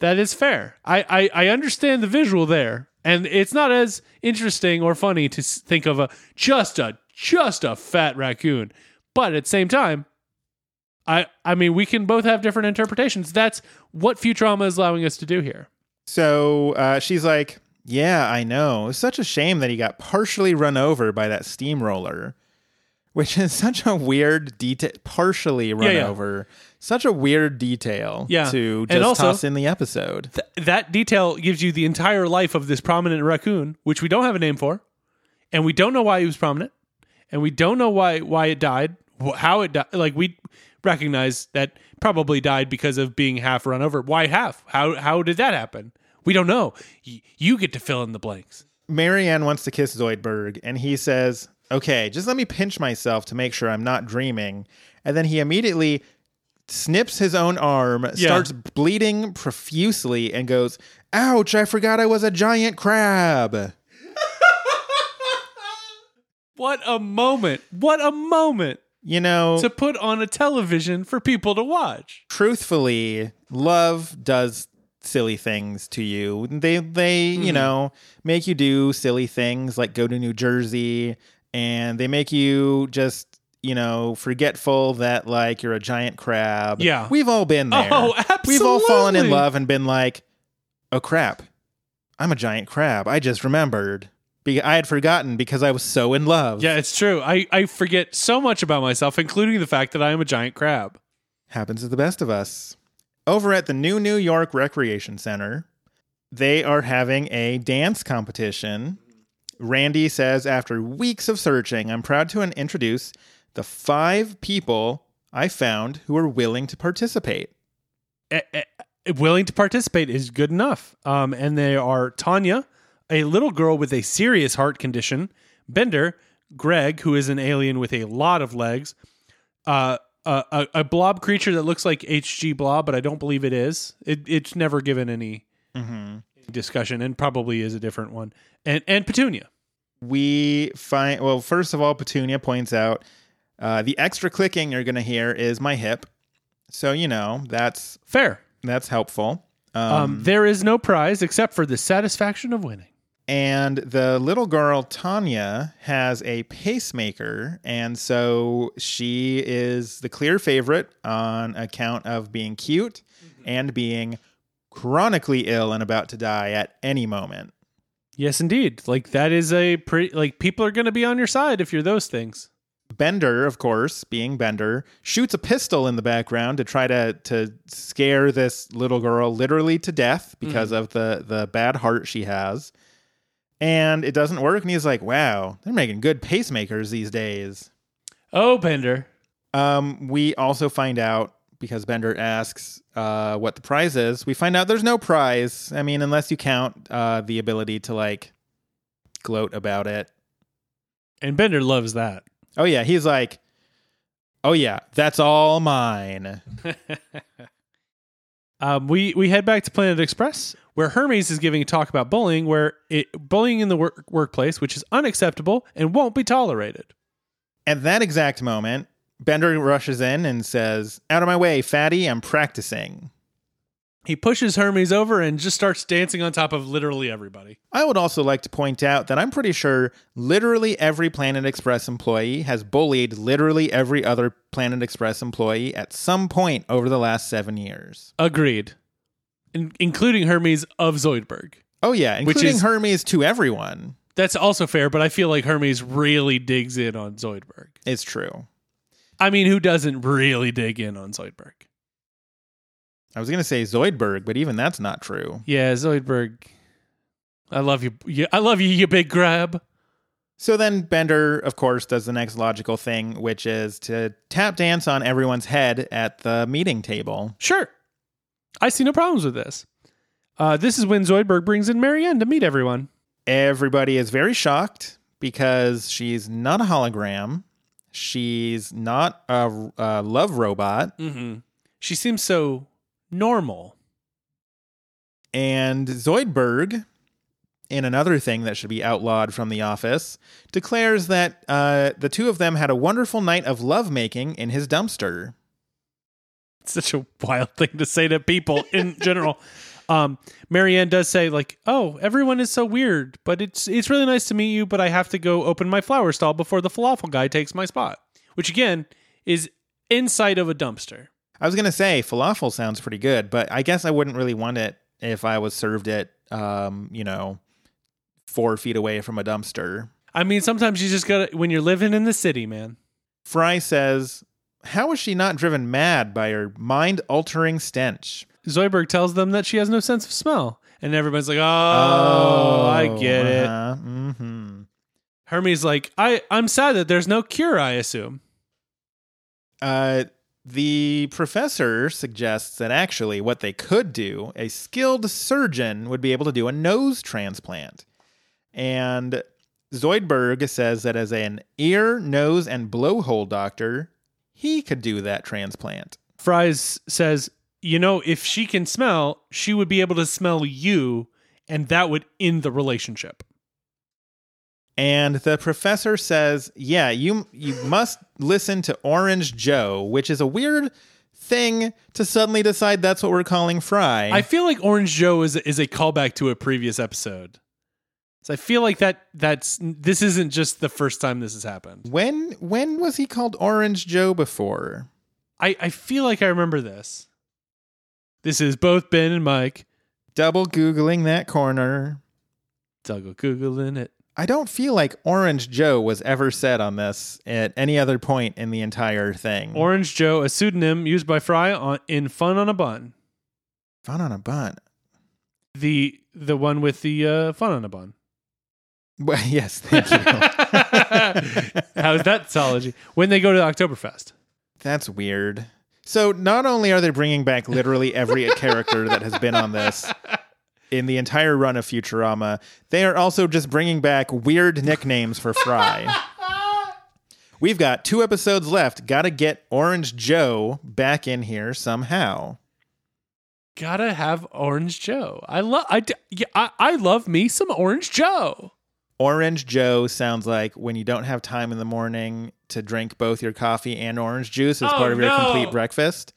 That is fair. I, I, I understand the visual there, and it's not as interesting or funny to think of a just a just a fat raccoon. But at the same time, I I mean we can both have different interpretations. That's what Futurama is allowing us to do here. So uh, she's like, Yeah, I know. It's such a shame that he got partially run over by that steamroller, which is such a weird detail. Partially run Yeah, yeah. over. Such a weird detail Yeah. to just also- toss in the episode. Th- that detail gives you the entire life of this prominent raccoon, which we don't have a name for, and we don't know why he was prominent, and we don't know why why it died, how it died. Like we recognize that probably died because of being half run over. Why half? How how did that happen? We don't know. Y- you get to fill in the blanks. Marianne wants to kiss Zoidberg, and he says, Okay, just let me pinch myself to make sure I'm not dreaming. And then he immediately snips his own arm, starts bleeding profusely, and goes, Ouch, I forgot I was a giant crab. What a moment! What a moment You know, to put on a television for people to watch. truthfully, love does silly things to you. They they, you mm-hmm. know, make you do silly things like go to New Jersey and they make you just you know, forgetful that like you're a giant crab. Yeah. We've all been there. Oh, We've all fallen in love and been like, "Oh crap. I'm a giant crab. I just remembered." Be- I had forgotten because I was so in love. Yeah, it's true. I, I forget so much about myself, including the fact that I am a giant crab. Happens to the best of us. Over at the New New York Recreation Center, they are having a dance competition. Randy says, after weeks of searching, I'm proud to introduce the five people I found who are willing to participate. eh, eh, willing to participate is good enough. Um, and they are Tanya, a little girl with a serious heart condition, Bender, Greg, who is an alien with a lot of legs, uh, a, a, a blob creature that looks like HG Blob, but I don't believe it is. It, it's never given any discussion, and probably is a different one. And and Petunia. we find well first of all petunia points out uh, the extra clicking you're going to hear is my hip so you know that's Fair. that's helpful um, Um, there is no prize except for the satisfaction of winning. And the little girl tanya has a pacemaker and so she is the clear favorite on account of being cute mm-hmm. and being chronically ill and about to die at any moment Yes, indeed. Like that is a pretty like people are going to be on your side if you're those things. Bender, of course, being Bender, shoots a pistol in the background to try to to scare this little girl literally to death because mm-hmm. of the the bad heart she has. And it doesn't work and he's like, "Wow, they're making good pacemakers these days." Oh, Bender. Um we also find out because Bender asks uh what the prize is. We find out there's no prize. I mean, unless you count uh the ability to like gloat about it. And Bender loves that. Oh yeah, he's like, "Oh yeah, that's all mine." Um, we we head back to Planet Express, where Hermes is giving a talk about bullying, where it bullying in the work, workplace, which is unacceptable and won't be tolerated. At that exact moment, Bender rushes in and says, Out of my way, fatty, I'm practicing. He pushes Hermes over and just starts dancing on top of literally everybody. I would also like to point out that I'm pretty sure literally every Planet Express employee has bullied literally every other Planet Express employee at some point over the last seven years. Agreed, In- including Hermes of Zoidberg. Oh, yeah, Which including is- Hermes to everyone. That's also fair, but I feel like Hermes really digs in on Zoidberg. It's true. I mean, who doesn't really dig in on Zoidberg? I was going to say Zoidberg, but even that's not true. Yeah, Zoidberg. I love you. you I love you, you big grab. So then Bender, of course, does the next logical thing, which is to tap dance on everyone's head at the meeting table. Sure. I see no problems with this. Uh, this is when Zoidberg brings in Marianne to meet everyone. Everybody is very shocked because she's not a hologram. She's not a, a love robot. Mm-hmm. She seems so normal. And Zoidberg, in another thing that should be outlawed from the office, declares that uh, the two of them had a wonderful night of lovemaking in his dumpster. It's such a wild thing to say to people in general. Um, Marianne does say like, "Oh, everyone is so weird, but it's it's really nice to meet you, but I have to go open my flower stall before the falafel guy takes my spot." Which again is inside of a dumpster. I was going to say falafel sounds pretty good, but I guess I wouldn't really want it if I was served it, um, you know, four feet away from a dumpster. I mean, sometimes you just gotta when you're living in the city, man. Fry says, How is she not driven mad by her mind altering stench? Zoidberg tells them that she has no sense of smell, and everybody's like, "Oh, I get it." uh hmm Hermes like, "I I'm sad that there's no cure. I assume." Uh, the professor suggests that actually what they could do, a skilled surgeon would be able to do a nose transplant. And Zoidberg says that as an ear, nose, and blowhole doctor, he could do that transplant. Fries says, "You know, if she can smell, she would be able to smell you, and that would end the relationship." And the professor says, "Yeah, you you must listen to Orange Joe, which is a weird thing to suddenly decide that's what we're calling Fry." I feel like Orange Joe is is a callback to a previous episode. So I feel like that that's this isn't just the first time this has happened. when when was he called Orange Joe before? I, I feel like I remember this. This is both Ben and Mike. Double googling that corner. Double Googling it. I don't feel like Orange Joe was ever said on this at any other point in the entire thing. Orange Joe, a pseudonym used by Fry on, in Fun on a Bun. Fun on a bun. The the one with the uh, fun on a bun. Well, yes, thank you. How's that zoology? When they go to Oktoberfest. That's weird. So not only are they bringing back literally every character that has been on this in the entire run of Futurama, they are also just bringing back weird nicknames for Fry. We've got two episodes left. Got to get Orange Joe back in here somehow. Gotta have Orange Joe. I love I, d- yeah, I I love me some Orange Joe. Orange Joe sounds like when you don't have time in the morning to drink both your coffee and orange juice as Oh, part of your complete breakfast.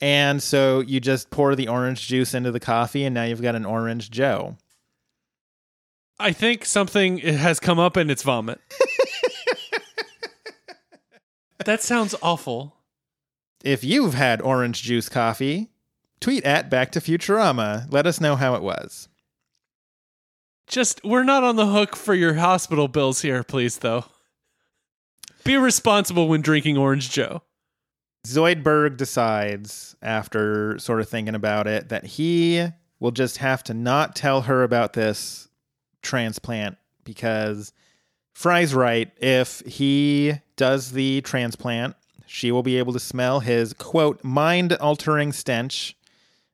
And so you just pour the orange juice into the coffee, and now you've got an Orange Joe. I think something has come up and it's vomit. that sounds awful. If you've had orange juice coffee, tweet at Back to Futurama. Let us know how it was. Just we're not on the hook for your hospital bills here, please though. Be responsible when drinking Orange Joe. Zoidberg decides, after sort of thinking about it, that he will just have to not tell her about this transplant because Fry's right. If he does the transplant, she will be able to smell his quote mind altering stench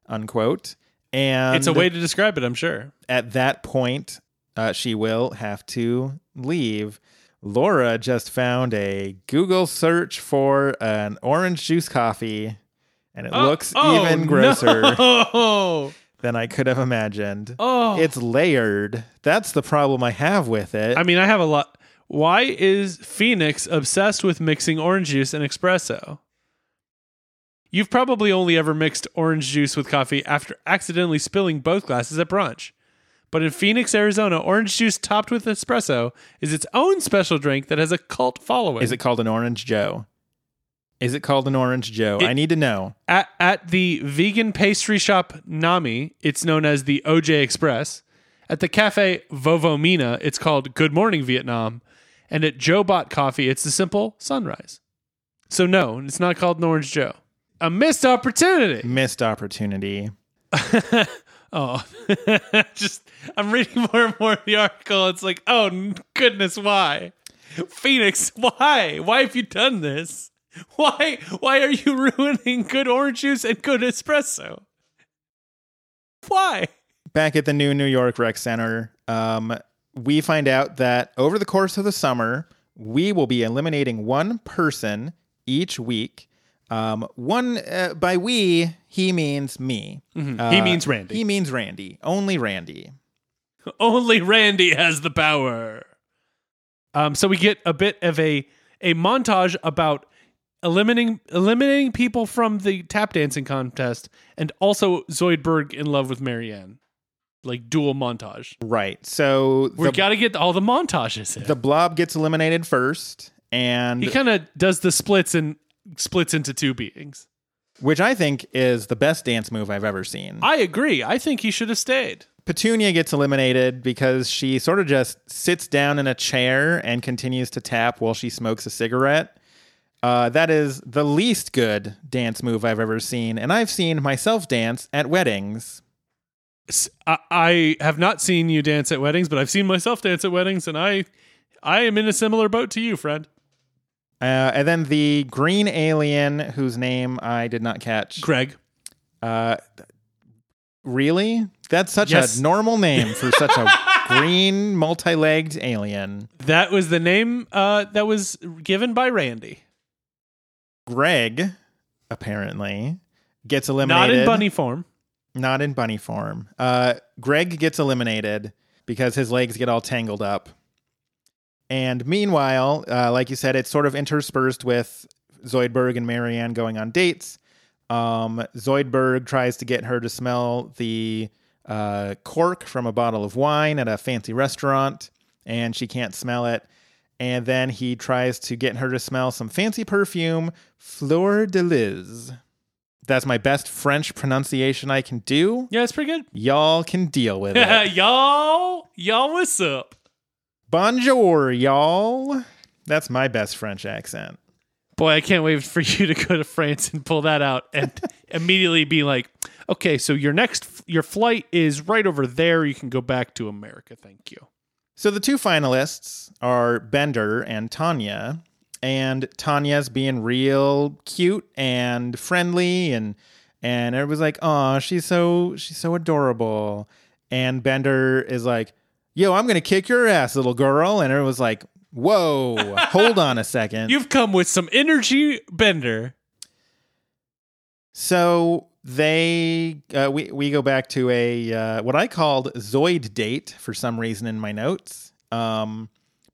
unquote. And It's a way to describe it, I'm sure. at that point, uh, she will have to leave. Laura just found a Google search for an orange juice coffee and it Oh, looks oh, even grosser No. than I could have imagined. Oh, It's layered. That's the problem I have with it. I mean, I have a lot. Why is Phoenix obsessed with mixing orange juice and espresso? You've probably only ever mixed orange juice with coffee after accidentally spilling both glasses at brunch. But in Phoenix, Arizona, orange juice topped with espresso is its own special drink that has a cult following. Is it called an Orange Joe? Is it called an Orange Joe? It- I need to know. At, at the vegan pastry shop Nami, it's known as the OJ Express. At the cafe Vovomeena, it's called Good Morning Vietnam. And at Jobot Coffee, it's the simple sunrise. So, no, it's not called an Orange Joe. A missed opportunity. Missed opportunity. Oh, just I'm reading more and more of the article. It's like, oh goodness, why, Phoenix? Why? Why have you done this? Why? Why are you ruining good orange juice and good espresso? Why? Back at the new New York Rec Center, um, we find out that over the course of the summer, we will be eliminating one person each week. Um, one uh, by we, he means me. Uh, he means Randy. He means Randy. Only Randy. Only Randy has the power. Um, so we get a bit of a a montage about eliminating eliminating people from the tap dancing contest, and also Zoidberg in love with Marianne, like dual montage. Right. So We got to get all the montages in. the blob gets eliminated first, and he kind of does the splits and splits into two beings. which I think is the best dance move I've ever seen. I agree. I think he should have stayed. Petunia gets eliminated because she sort of just sits down in a chair and continues to tap while she smokes a cigarette. Uh, that is the least good dance move I've ever seen, and I've seen myself dance at weddings. I have not seen you dance at weddings, but I've seen myself dance at weddings, and I, I am in a similar boat to you, friend. Uh, and then the green alien, whose name I did not catch. Greg. Uh, really? That's such Yes. a normal name for such a green, multi legged alien. That was the name uh, that was given by Randy. Greg, apparently, gets eliminated. Not in bunny form. Not in bunny form. Uh, Greg gets eliminated because his legs get all tangled up. And meanwhile, uh, like you said, it's sort of interspersed with Zoidberg and Marianne going on dates. Um, Zoidberg tries to get her to smell the uh, cork from a bottle of wine at a fancy restaurant, and she can't smell it. And then he tries to get her to smell some fancy perfume, Fleur de Lis. That's my best French pronunciation I can do. Yeah, it's pretty good. Y'all can deal with it. y'all, y'all, what's up? Bonjour, y'all. That's my best French accent. Boy, I can't wait for you to go to France and pull that out and immediately be like, okay, so your next, your flight is right over there. You can go back to America. Thank you. So the two finalists are Bender and Tanya. And Tanya's being real cute and friendly and and everybody's like, "Oh, she's so she's so adorable." And Bender is like, "Yo, I'm going to kick your ass, little girl." And it was like, "Whoa, hold on a second. You've come with some energy, Bender. So they uh, we we go back to a uh, what I called Zoid date for some reason in my notes. Um,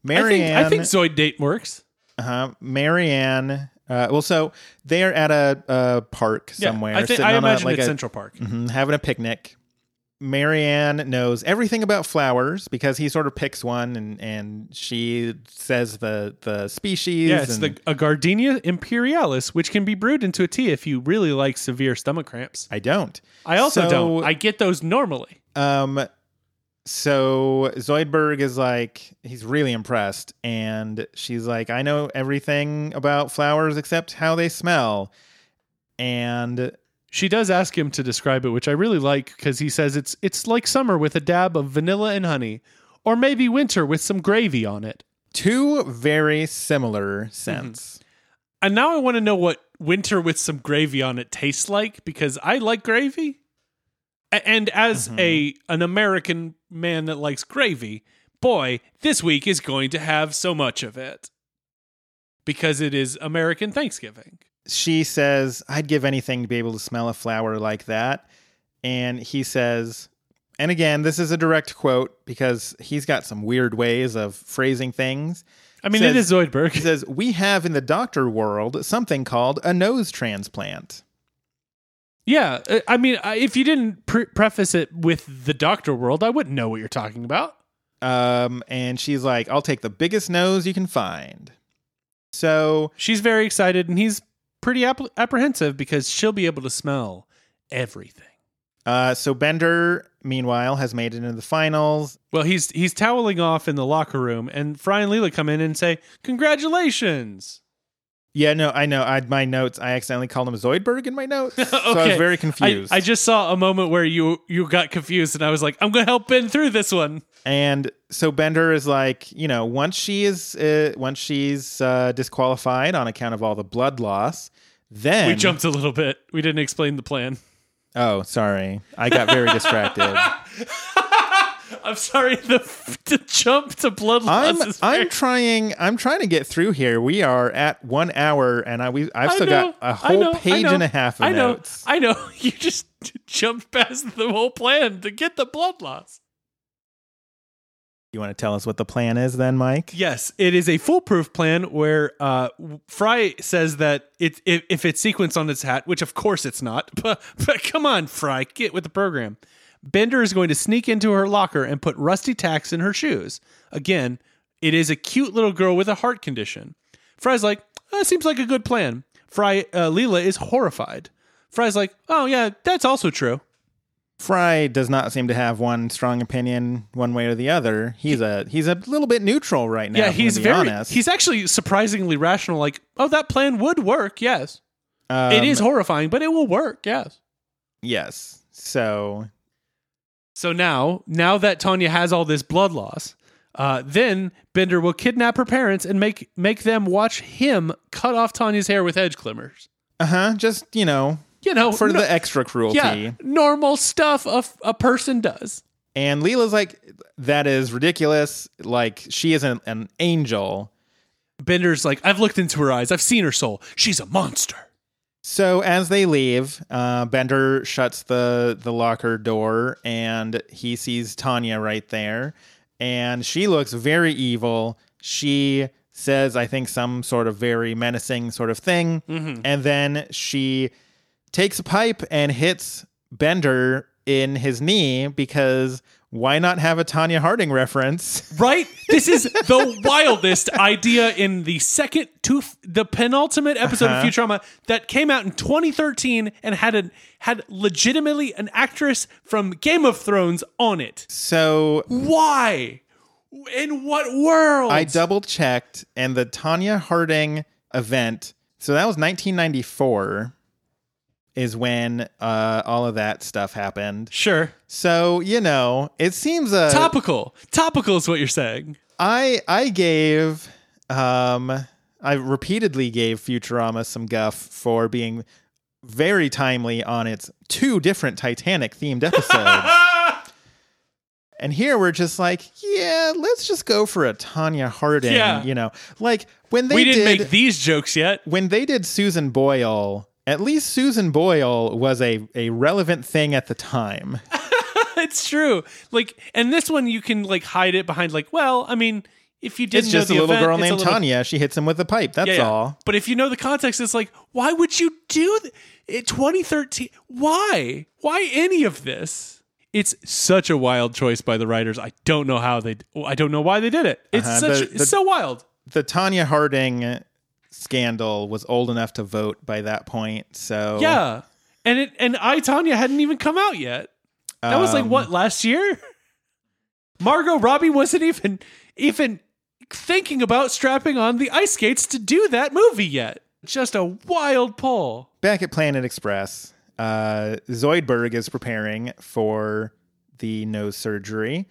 I think, Marianne, I think Zoid date works. uh-huh, Marianne. Uh, well, so they're at a, a park Yeah, somewhere. I think I on a- imagine like it's a- Central Park. mhm, having a picnic. Marianne knows everything about flowers because he sort of picks one and, and she says the the species. Yeah, it's and the a Gardenia imperialis, which can be brewed into a tea if you really like severe stomach cramps. I don't. I also So- don't. I get those normally. Um, so Zoidberg is like, he's really impressed. And she's like, I know everything about flowers except how they smell. And She does ask him to describe it, which I really like because he says it's it's like summer with a dab of vanilla and honey, or maybe winter with some gravy on it. two very similar scents. Mm-hmm. And now I want to know what winter with some gravy on it tastes like because I like gravy. A- And as mm-hmm. a an American man that likes gravy, boy, this week is going to have so much of it. Because it is American Thanksgiving. She says, I'd give anything to be able to smell a flower like that. And he says, and again, this is a direct quote because he's got some weird ways of phrasing things. I mean, Says- it is Zoidberg. He says, We have in the doctor world something called a nose transplant. Yeah, uh, I mean, if you didn't pre- preface it with the doctor world, I wouldn't know what you're talking about. Um, and she's like, I'll take the biggest nose you can find. So She's very excited, and he's pretty app- apprehensive because she'll be able to smell everything. Uh, so Bender, meanwhile, has made it into the finals. Well, he's he's toweling off in the locker room, and Fry and Leela come in and say, "Congratulations!" Yeah, no, I know. I my notes. I accidentally called him Zoidberg in my notes, so I was Okay. very I, confused. I just saw a moment where you you got confused, and I was like, "I'm going to help Ben through this one." and so Bender is like, you know, once she is, uh, once she's uh, disqualified on account of all the blood loss, then We jumped a little bit. We didn't explain the plan. Oh, sorry, I got very distracted. I'm sorry. The, the jump to blood I'm loss is I'm trying I'm trying to get through here. We are at one hour, and I we I've I still know, got a whole know, page and a half of I know. notes. I know. You just jumped past the whole plan to get the blood loss. You want to tell us what the plan is, then, Mike? Yes, it is a foolproof plan where uh, Fry says that it, if, if it's sequenced on its hat, which of course it's not, but, but come on, Fry, get with the program. Bender is going to sneak into her locker and put rusty tacks in her shoes. Again, it is a cute little girl with a heart condition. Fry's like, that seems like a good plan. Fry, uh, Leela is horrified. Fry's like, oh yeah, that's also true. Fry does not seem to have one strong opinion one way or the other. He's a he's a little bit neutral right now. Yeah, he's very, honest. he's actually surprisingly rational. Like, oh, that plan would work. Yes, Um, it is horrifying, but it will work. Yes. Yes. So So now, now that Tanya has all this blood loss, uh, then Bender will kidnap her parents and make make them watch him cut off Tanya's hair with edge clippers. uh huh. Just you know You know, for no- the extra cruelty. yeah, normal stuff a, a person does. And Leela's like, that is ridiculous. Like she is an, an angel. Bender's like, I've looked into her eyes. I've seen her soul. She's a monster. So as they leave, uh, Bender shuts the the locker door, and he sees Tanya right there, and she looks very evil. She says, "I think some sort of very menacing sort of thing," and then she takes a pipe and hits Bender in his knee because why not have a Tonya Harding reference? Right? This is the wildest idea in the second to the penultimate episode Uh-huh. of Futurama that came out in 2013 and had a had legitimately an actress from Game of Thrones on it. So Why? In what world? I double checked, and the Tonya Harding event. So that was 1994, is when uh, all of that stuff happened. sure. So you know, it seems uh, Topical. Topical is what you're saying. I I gave um I repeatedly gave Futurama some guff for being very timely on its two different Titanic themed episodes. And here we're just like, yeah, let's just go for a Tonya Harding. Yeah. You know, like when they we didn't did make these jokes yet. when they did Susan Boyle. At least Susan Boyle was a a relevant thing at the time. it's true. Like, and this one you can like hide it behind like, well, I mean, if you didn't know the effect, It's just a little event, girl named little- Tanya. She hits him with a pipe. That's Yeah, yeah. all. But if you know the context, it's like, why would you do th- it? 2013. Why? Why any of this? It's such a wild choice by the writers. I don't know how they. I don't know why they did it. It's Uh-huh. such. The- the- it's so wild. the Tonya Harding scandal was old enough to vote by that point. So Yeah, and it and I Tonya hadn't even come out yet. That was like Um, what last year. Margot Robbie wasn't even even thinking about strapping on the ice skates to do that movie yet. Just a wild pull. back at Planet Express, uh, Zoidberg is preparing for the nose surgery.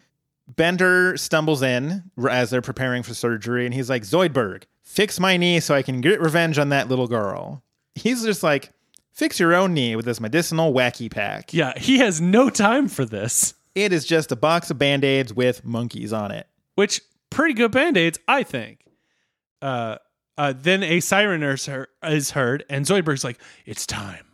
Bender stumbles in as they're preparing for surgery, and he's like, "Zoidberg, fix my knee so I can get revenge on that little girl." He's just like, "Fix your own knee with this medicinal wacky pack." Yeah, he has no time for this. It is just a box of band aids with monkeys on it. which pretty good band-aids i think uh Uh, then a siren is heard, is heard, and Zoidberg's like, "It's time."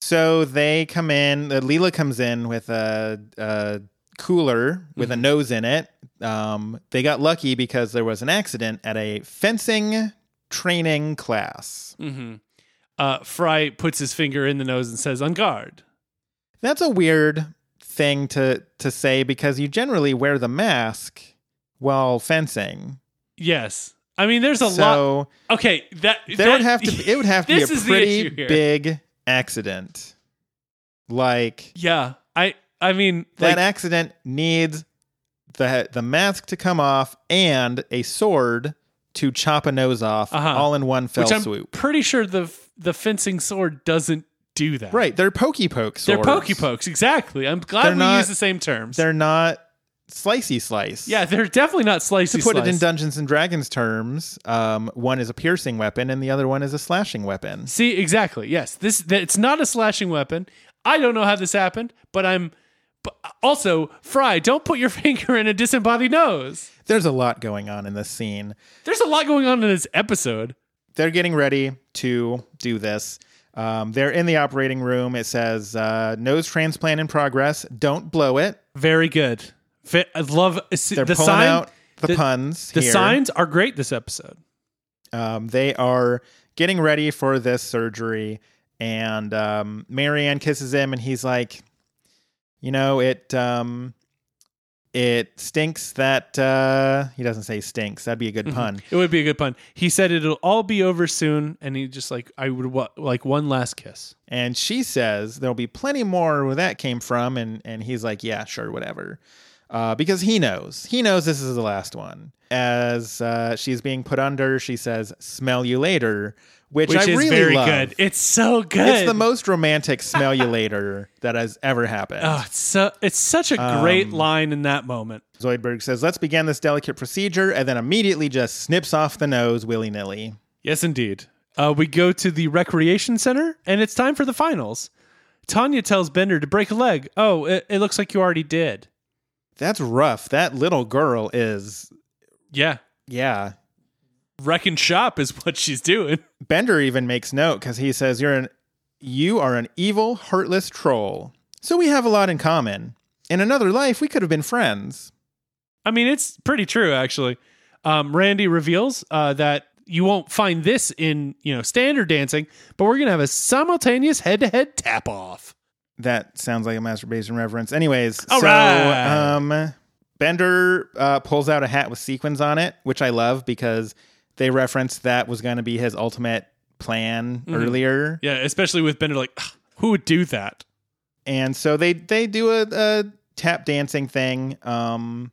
So they come in. Uh, Leela comes in with a, a cooler with a nose in it. Um, they got lucky because there was an accident at a fencing training class. Mm-hmm. Uh, Fry puts his finger in the nose and says, "On guard." That's a weird thing to to say because you generally wear the mask while fencing. Yes, I mean, there's a lot. Okay, that there that- would have to be, it would have to be a pretty big accident. Like Yeah, I I mean, that like, accident needs the the mask to come off and a sword to chop a nose off Uh-huh. all in one fell which I'm swoop. pretty sure the the fencing sword doesn't do that. Right, they're pokey poke They're pokey pokes, exactly. I'm glad They're we not- use the same terms. They're not slicey slice. yeah, they're definitely not slicey. to put it in. Dungeons and Dragons terms, um, one is a piercing weapon and the other one is a slashing weapon. See, exactly. Yes, this it's not a slashing weapon. I don't know how this happened, but I'm. But also, Fry, don't put your finger in a disembodied nose. There's a lot going on in this scene. There's a lot going on in this episode. They're getting ready to do this. Um, they're in the operating room. It says uh, nose transplant in progress. Don't blow it. Very good. Fi- I love They're the pulling sign. out the, the- puns. the here. signs are great this episode. Um, they are getting ready for this surgery, and um, Marianne kisses him, and he's like, "You know, it um, it stinks that uh, he doesn't say stinks. That'd be a Mm-hmm. good pun. It would be a good pun. He said it'll all be over soon, and he just like I would wa- like one last kiss. And she says there'll be plenty more where that came from, and and he's like, "Yeah, sure, whatever." Uh, because he knows, he knows this is the last one. As uh, she's being put under, she says, "Smell you later," which, Which I is really very love. good. It's so good. It's the most romantic smell you later that has ever happened. Oh, it's so it's such a great Um, line in that moment. Zoidberg says, let's begin this delicate procedure, and then immediately just snips off the nose willy nilly. Yes, indeed. Uh, we go to the recreation center, and it's time for the finals. Tanya tells Bender to break a leg. Oh, it, it looks like you already did. That's rough. That little girl is, Yeah, yeah. Wrecking shop is what she's doing. Bender even makes note because he says, you're an, you are an evil, heartless troll. So we have a lot in common. In another life, we could have been friends. I mean, it's pretty true, actually. Um, Randy reveals uh, that you won't find this in you know standard dancing, but we're gonna have a simultaneous head-to-head tap-off. That sounds like a masturbation reference. Anyways, All so right. um, Bender uh, pulls out a hat with sequins on it, which I love because they referenced that was going to be his ultimate plan Mm-hmm. earlier, Yeah, especially with Bender, like who would do that? and so they they do a, a tap dancing thing, um,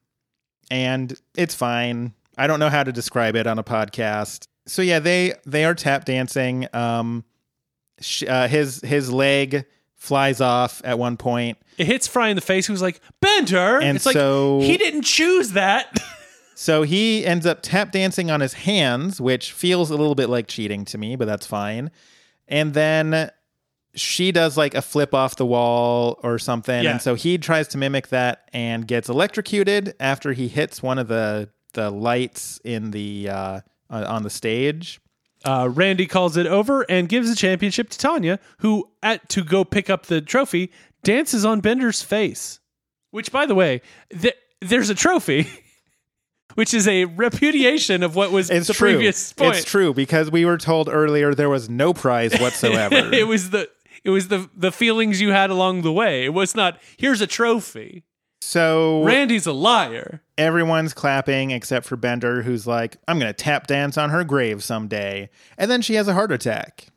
and it's fine. I don't know how to describe it on a podcast. So yeah, they they are tap dancing. Um, sh- uh, his his leg flies off at one point. It hits Fry in the face, who's like Bender, And it's like so- he didn't choose that. So he ends up tap dancing on his hands, which feels a little bit like cheating to me, but that's fine. And then she does like a flip off the wall or something. Yeah. And so he tries to mimic that and gets electrocuted after he hits one of the the lights in the uh, on the stage. Uh, Randy calls it over and gives the championship to Tanya, who, at to go pick up the trophy, dances on Bender's face. Which, by the way, th- there's a trophy, which is a repudiation of what was It's the true. previous point. It's true because we were told earlier there was no prize whatsoever. it was the it was the the feelings you had along the way. It was not here's a trophy. so Randy's a liar. everyone's clapping except for Bender, who's like, I'm going to tap dance on her grave someday. And then she has a heart attack.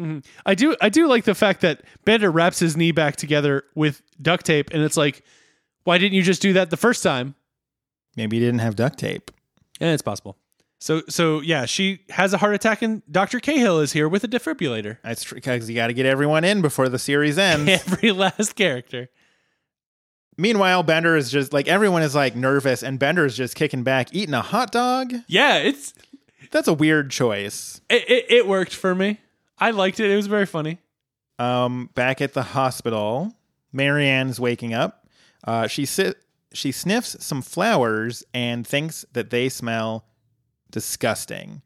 Mm-hmm. I do I do like the fact that Bender wraps his knee back together with duct tape, and it's like, why didn't you just do that the first time? Maybe he didn't have duct tape. Yeah, it's possible. So so yeah, she has a heart attack, and Doctor Cahill is here with a defibrillator. That's because you got to get everyone in before the series ends. Every last character. Meanwhile, Bender is just like, everyone is like nervous, and Bender is just kicking back, eating a hot dog. Yeah, it's That's a weird choice. it, it, it worked for me. I liked it. It was very funny. Um, back at the hospital, Marianne's waking up. Uh, she sit, she sniffs some flowers and thinks that they smell disgusting.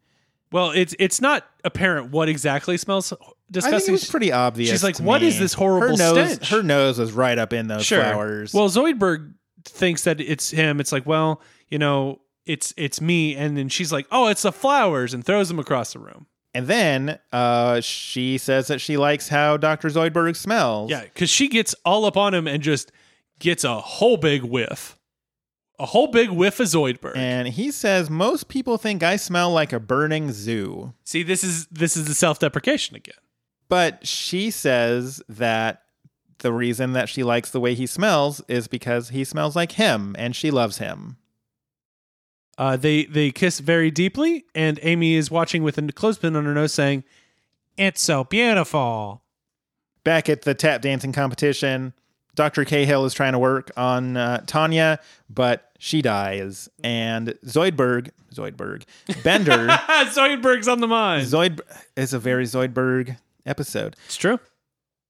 Well, it's it's not apparent what exactly smells disgusting. I think it was pretty obvious. She's like, "What me. is this horrible her nose, stench?" Her nose was right up in those sure. flowers. Well, Zoidberg thinks that it's him. It's like, well, you know, it's it's me, and then she's like, oh, it's the flowers, and throws them across the room. and then uh, she says that she likes how Dr. Zoidberg smells. Yeah, because she gets all up on him and just gets a whole big whiff, a whole big whiff of Zoidberg. And he says, Most people think I smell like a burning zoo. See, this is this is the self deprecation again. But she says that the reason that she likes the way he smells is because he smells like him and she loves him. Uh, they they kiss very deeply, and Amy is watching with a clothespin on her nose, saying, "It's so beautiful." Back at the tap dancing competition, Dr. Cahill is trying to work on uh, Tonya, but she dies. And Zoidberg, Zoidberg, Bender, Zoidberg's on the mind. Zoid is a very Zoidberg episode. It's true.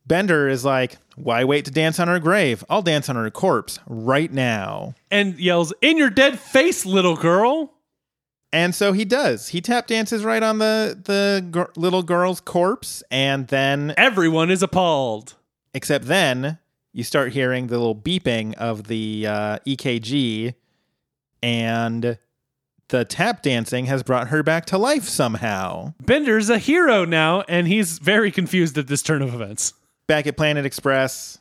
Bender is like, Why wait to dance on her grave? I'll dance on her corpse right now. And yells, "In your dead face, little girl!" And so he does. He tap dances right on the the gir- little girl's corpse, and then, Everyone is appalled. except then, you start hearing the little beeping of the uh, EKG, and the tap dancing has brought her back to life somehow. Bender's a hero now, and he's very confused at this turn of events. Back at Planet Express,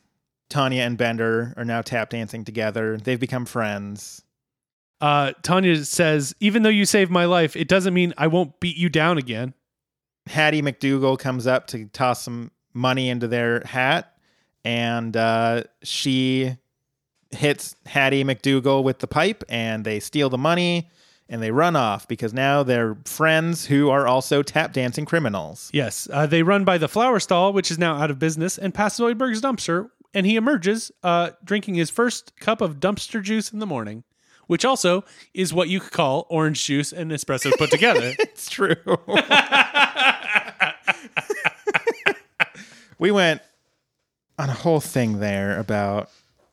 Tonya and Bender are now tap dancing together. They've become friends. Uh, Tonya says, "Even though you saved my life, it doesn't mean I won't beat you down again." Hattie McDoogal comes up to toss some money into their hat, and uh, she hits Hattie McDoogal with the pipe, and they steal the money and they run off because now they're friends who are also tap dancing criminals. Yes, uh, they run by the flower stall, which is now out of business, and past Zoidberg's dumpster, and he emerges, uh, drinking his first cup of dumpster juice in the morning, which also is what you could call orange juice and espresso put together. It's true. we went on a whole thing there about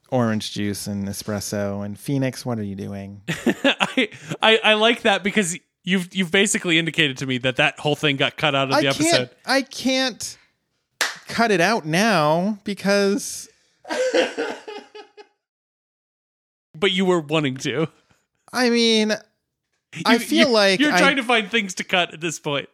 orange juice and espresso and Phoenix. What are you doing? I, I I like that because you've you've basically indicated to me that that whole thing got cut out of the I episode. can't. I can't cut it out now because but you were wanting to. I mean, I feel you- like you're I- trying to find things to cut at this point.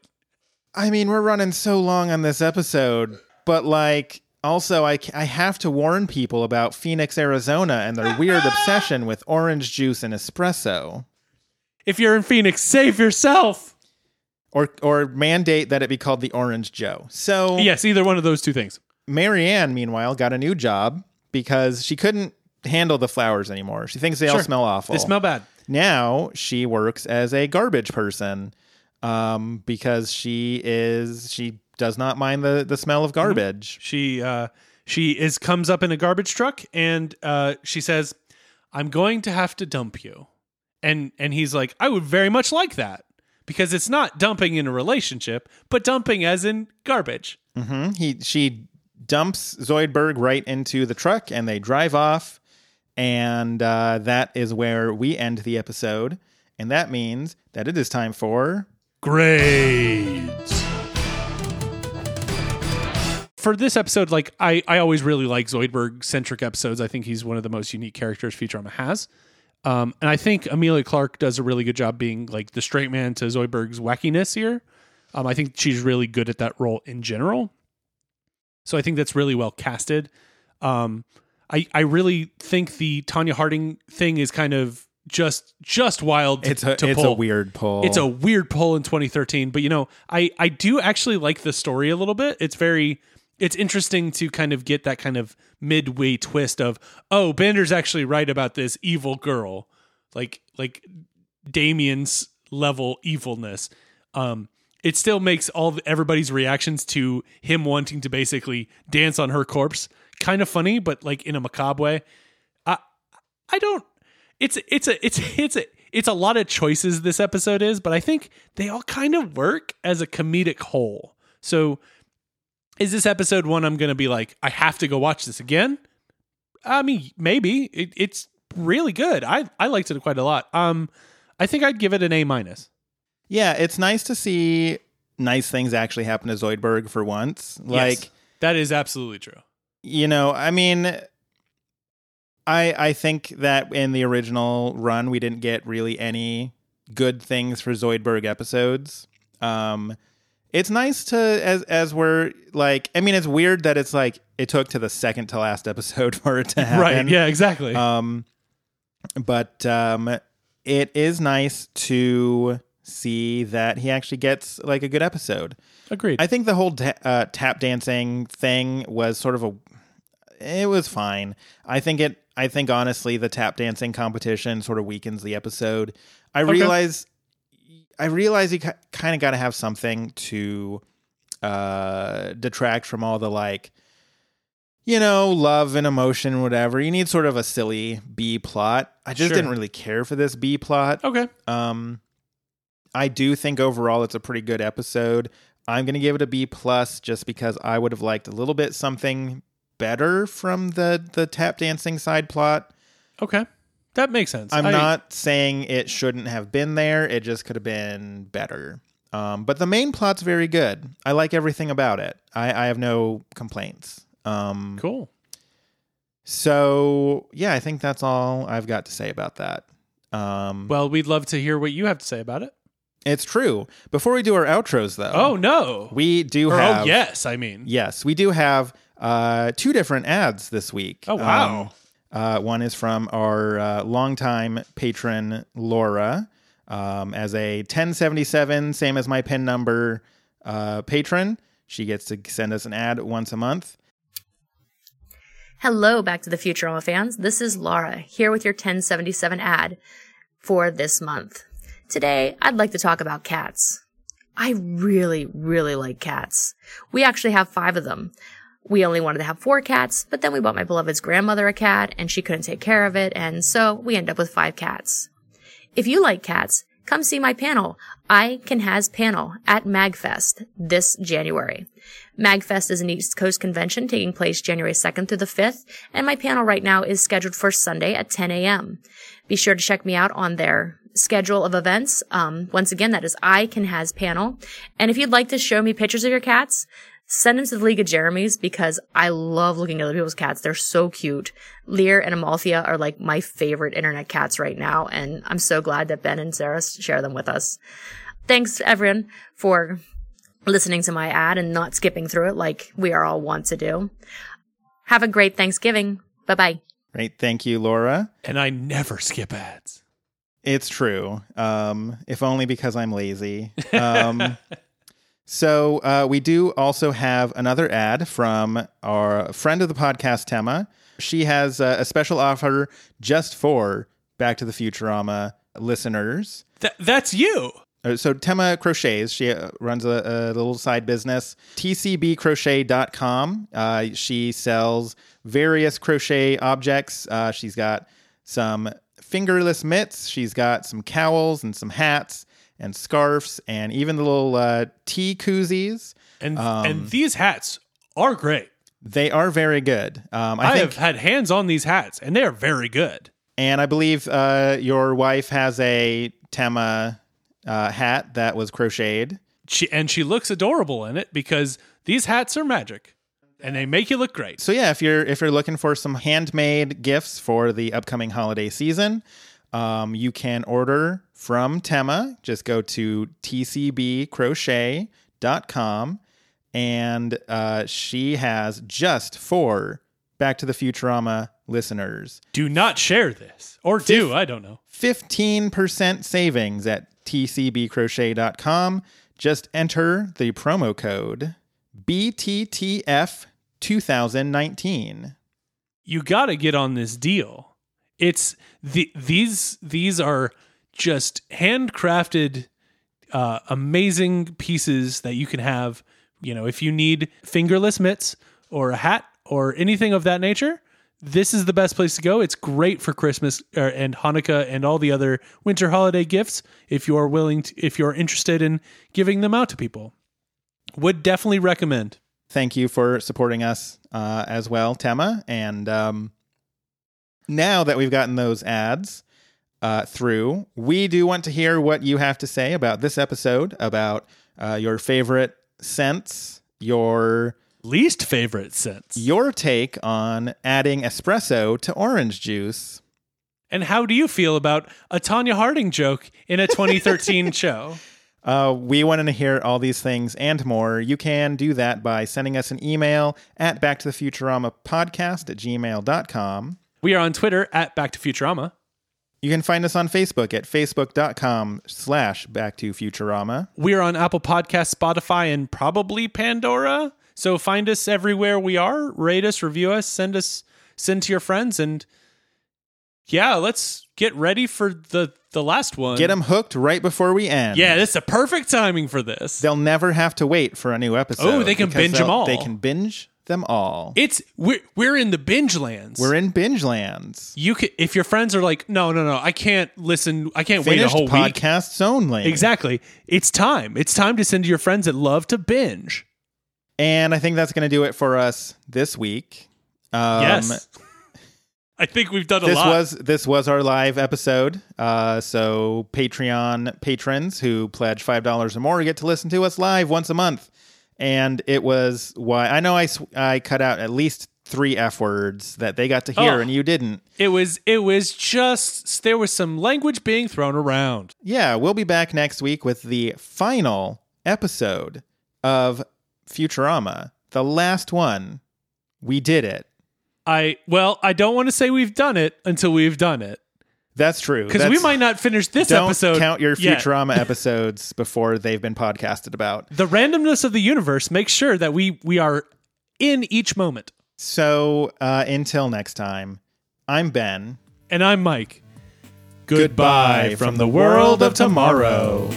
I mean, we're running so long on this episode, but like. Also, I, I have to warn people about Phoenix, Arizona and their weird obsession with orange juice and espresso. If you're in Phoenix, save yourself. or or mandate that it be called the Orange Joe. So Yes, either one of those two things. Marianne, meanwhile, got a new job because she couldn't handle the flowers anymore. She thinks they all smell awful. They smell bad. now she works as a garbage person um, because she is she does not mind the the smell of garbage. She uh she is comes up in a garbage truck and uh she says, "I'm going to have to dump you." And and he's like, "I would very much like that." Because it's not dumping in a relationship, but dumping as in garbage. hmm He she dumps Zoidberg right into the truck and they drive off, and uh, that is where we end the episode. And that means that it is time for Grades. For this episode, like I, I always really like Zoidberg centric episodes. I think he's one of the most unique characters Futurama has. Um, and I think Emilia Clarke does a really good job being like the straight man to Zoidberg's wackiness here. Um, I think she's really good at that role in general. So I think that's really well casted. Um, I I really think the Tonya Harding thing is kind of just just wild. To, it's a to it's a weird pull. It's a weird pull in 2013, but you know, I I do actually like the story a little bit. It's very it's interesting to kind of get that kind of midway twist of oh, Bender's actually right about this evil girl. Like like Damien's level evilness. Um it still makes all everybody's reactions to him wanting to basically dance on her corpse kind of funny, but like in a macabre way. I I don't it's it's a it's it's a it's a lot of choices this episode is, but I think they all kind of work as a comedic whole. So is this episode one I'm going to be like I have to go watch this again? I mean, maybe. It, it's really good. I I liked it quite a lot. Um I think I'd give it an A minus. Yeah, it's nice to see nice things actually happen to Zoidberg for once. Like, Yes, that is absolutely true. you know, I mean, I I think that in the original run we didn't get really any good things for Zoidberg episodes. Um, it's nice to as as we're like, I mean, it's weird that it's like it took to the second to last episode for it to happen. Right. Yeah, exactly. Um, but um, it is nice to see that he actually gets like a good episode. Agreed. I think the whole ta- uh, tap dancing thing was sort of a. It was fine. I think it. I think honestly, the tap dancing competition sort of weakens the episode. I realize. I realize you kind of got to have something to uh, detract from all the like, you know, love and emotion, whatever. You need sort of a silly B plot. I just Sure. didn't really care for this B plot. okay. Um, I do think overall it's a pretty good episode. I'm gonna give it a B plus just because I would have liked a little bit something better from the the tap dancing side plot. Okay. That makes sense. I'm I- not saying it shouldn't have been there. It just could have been better. Um, but the main plot's very good. I like everything about it. I, I have no complaints. Um, Cool. So yeah, I think that's all I've got to say about that. Um, Well, we'd love to hear what you have to say about it. it's true. Before we do our outros, though, Oh, no. we do or, have oh, yes. I mean, Yes, we do have uh, two different ads this week. Oh, wow. Um, uh, one is from our uh, longtime patron, Laura, um, as a 1077, same as my PIN number uh, patron. She gets to send us an ad once a month. Hello, Back to the Futurama fans. This is Laura here with your 1077 ad for this month. Today, I'd like to talk about cats. I really, really like cats. We actually have five of them. We only wanted to have four cats, but then we bought my beloved's grandmother a cat and she couldn't take care of it, and so we end up with five cats. If you like cats, come see my panel, I Can Has Panel, at MagFest this January. MagFest is an East Coast convention taking place January 2nd through the 5th, and my panel right now is scheduled for Sunday at 10 a.m. Be sure to check me out on their schedule of events. Um, once again, that is I Can Has Panel. And if you'd like to show me pictures of your cats, send them to the League of Jeremy's because I love looking at other people's cats. They're so cute. Lear and Amalthea are like my favorite internet cats right now, and I'm so glad that Ben and Sarah share them with us. Thanks everyone for listening to my ad and not skipping through it like we are all wont to do. Have a great Thanksgiving. Bye bye. Great. Thank you, Laura. and I never skip ads. It's true. Um, if only because I'm lazy. Um, so uh, we do also have another ad from our friend of the podcast, Tema. She has uh, a special offer just for Back to the Futurama listeners. Th- that's you. Uh, So Tema crochets. She uh, runs a, a little side business, tcbcrochet.com. Uh, she sells various crochet objects. Uh, she's got some fingerless mitts. She's got some cowls and some hats and scarves and even the little uh, tea koozies. And Um, and these hats are great. They are very good. Um, I, I, think, have had hands on these hats, and they are very good. and I believe uh, your wife has a Tema uh, hat that was crocheted. She and she looks adorable in it because these hats are magic, and they make you look great. So yeah, if you're if you're looking for some handmade gifts for the upcoming holiday season, um, you can order from Tema. Just go to tcbcrochet.com and uh, she has just for Back to the Futurama listeners Do not share this, or do I don't know. 15% savings at tcbcrochet.com. Just enter the promo code BTTF2019. you got to get on this deal. It's the these these are just handcrafted, uh, amazing pieces that you can have. You know, if you need fingerless mitts or a hat or anything of that nature, this is the best place to go. It's great for Christmas uh, and Hanukkah and all the other winter holiday gifts. If you are willing, to, if you're interested in giving them out to people, would definitely recommend. Thank you for supporting us uh, as well, Tema. And um, now that we've gotten those ads, uh, through. We do want to hear what you have to say about this episode, about uh, your favorite scents, your Least favorite scents. your take on adding espresso to orange juice. And how do you feel about a Tonya Harding joke in a 2013 show? Uh, we want to hear all these things and more. You can do that by sending us an email at back to the Futurama podcast at gmail.com. We are on Twitter at Back to Futurama. You can find us on Facebook at facebook.com slash back to Futurama. We are on Apple Podcasts, Spotify, and probably Pandora. So find us everywhere we are. Rate us, review us, send us, send to your friends, and yeah, let's get ready for the the last one. Get them hooked right before we end. Yeah, this is a perfect timing for this. They'll never have to wait for a new episode. Oh, they can binge them all. They can binge them all. It's we're we're in the binge lands. We're in binge lands. you can if your friends are like, no, no, no, I can't listen. I can't wait a Finished whole week. only. Exactly. It's time. It's time to send to your friends that love to binge. And I think that's going to do it for us this week. Um, yes. I think we've done a this lot. was this was our live episode. Uh, so Patreon patrons who pledge five dollars or more get to listen to us live once a month, and it was why I know I sw- I cut out at least three f words that they got to hear Oh. and you didn't. it was it was just there was some language being thrown around. Yeah, we'll be back next week with the final episode of Futurama, the last one. We did it. I well, I don't want to say we've done it until we've done it That's true. because we That's- might not finish this episode. don't episode. count your yet. Futurama episodes before they've been podcasted about. The randomness of the universe makes sure that we we are in each moment. So uh, until next time, I'm Ben. And I'm Mike. Goodbye from the world of tomorrow.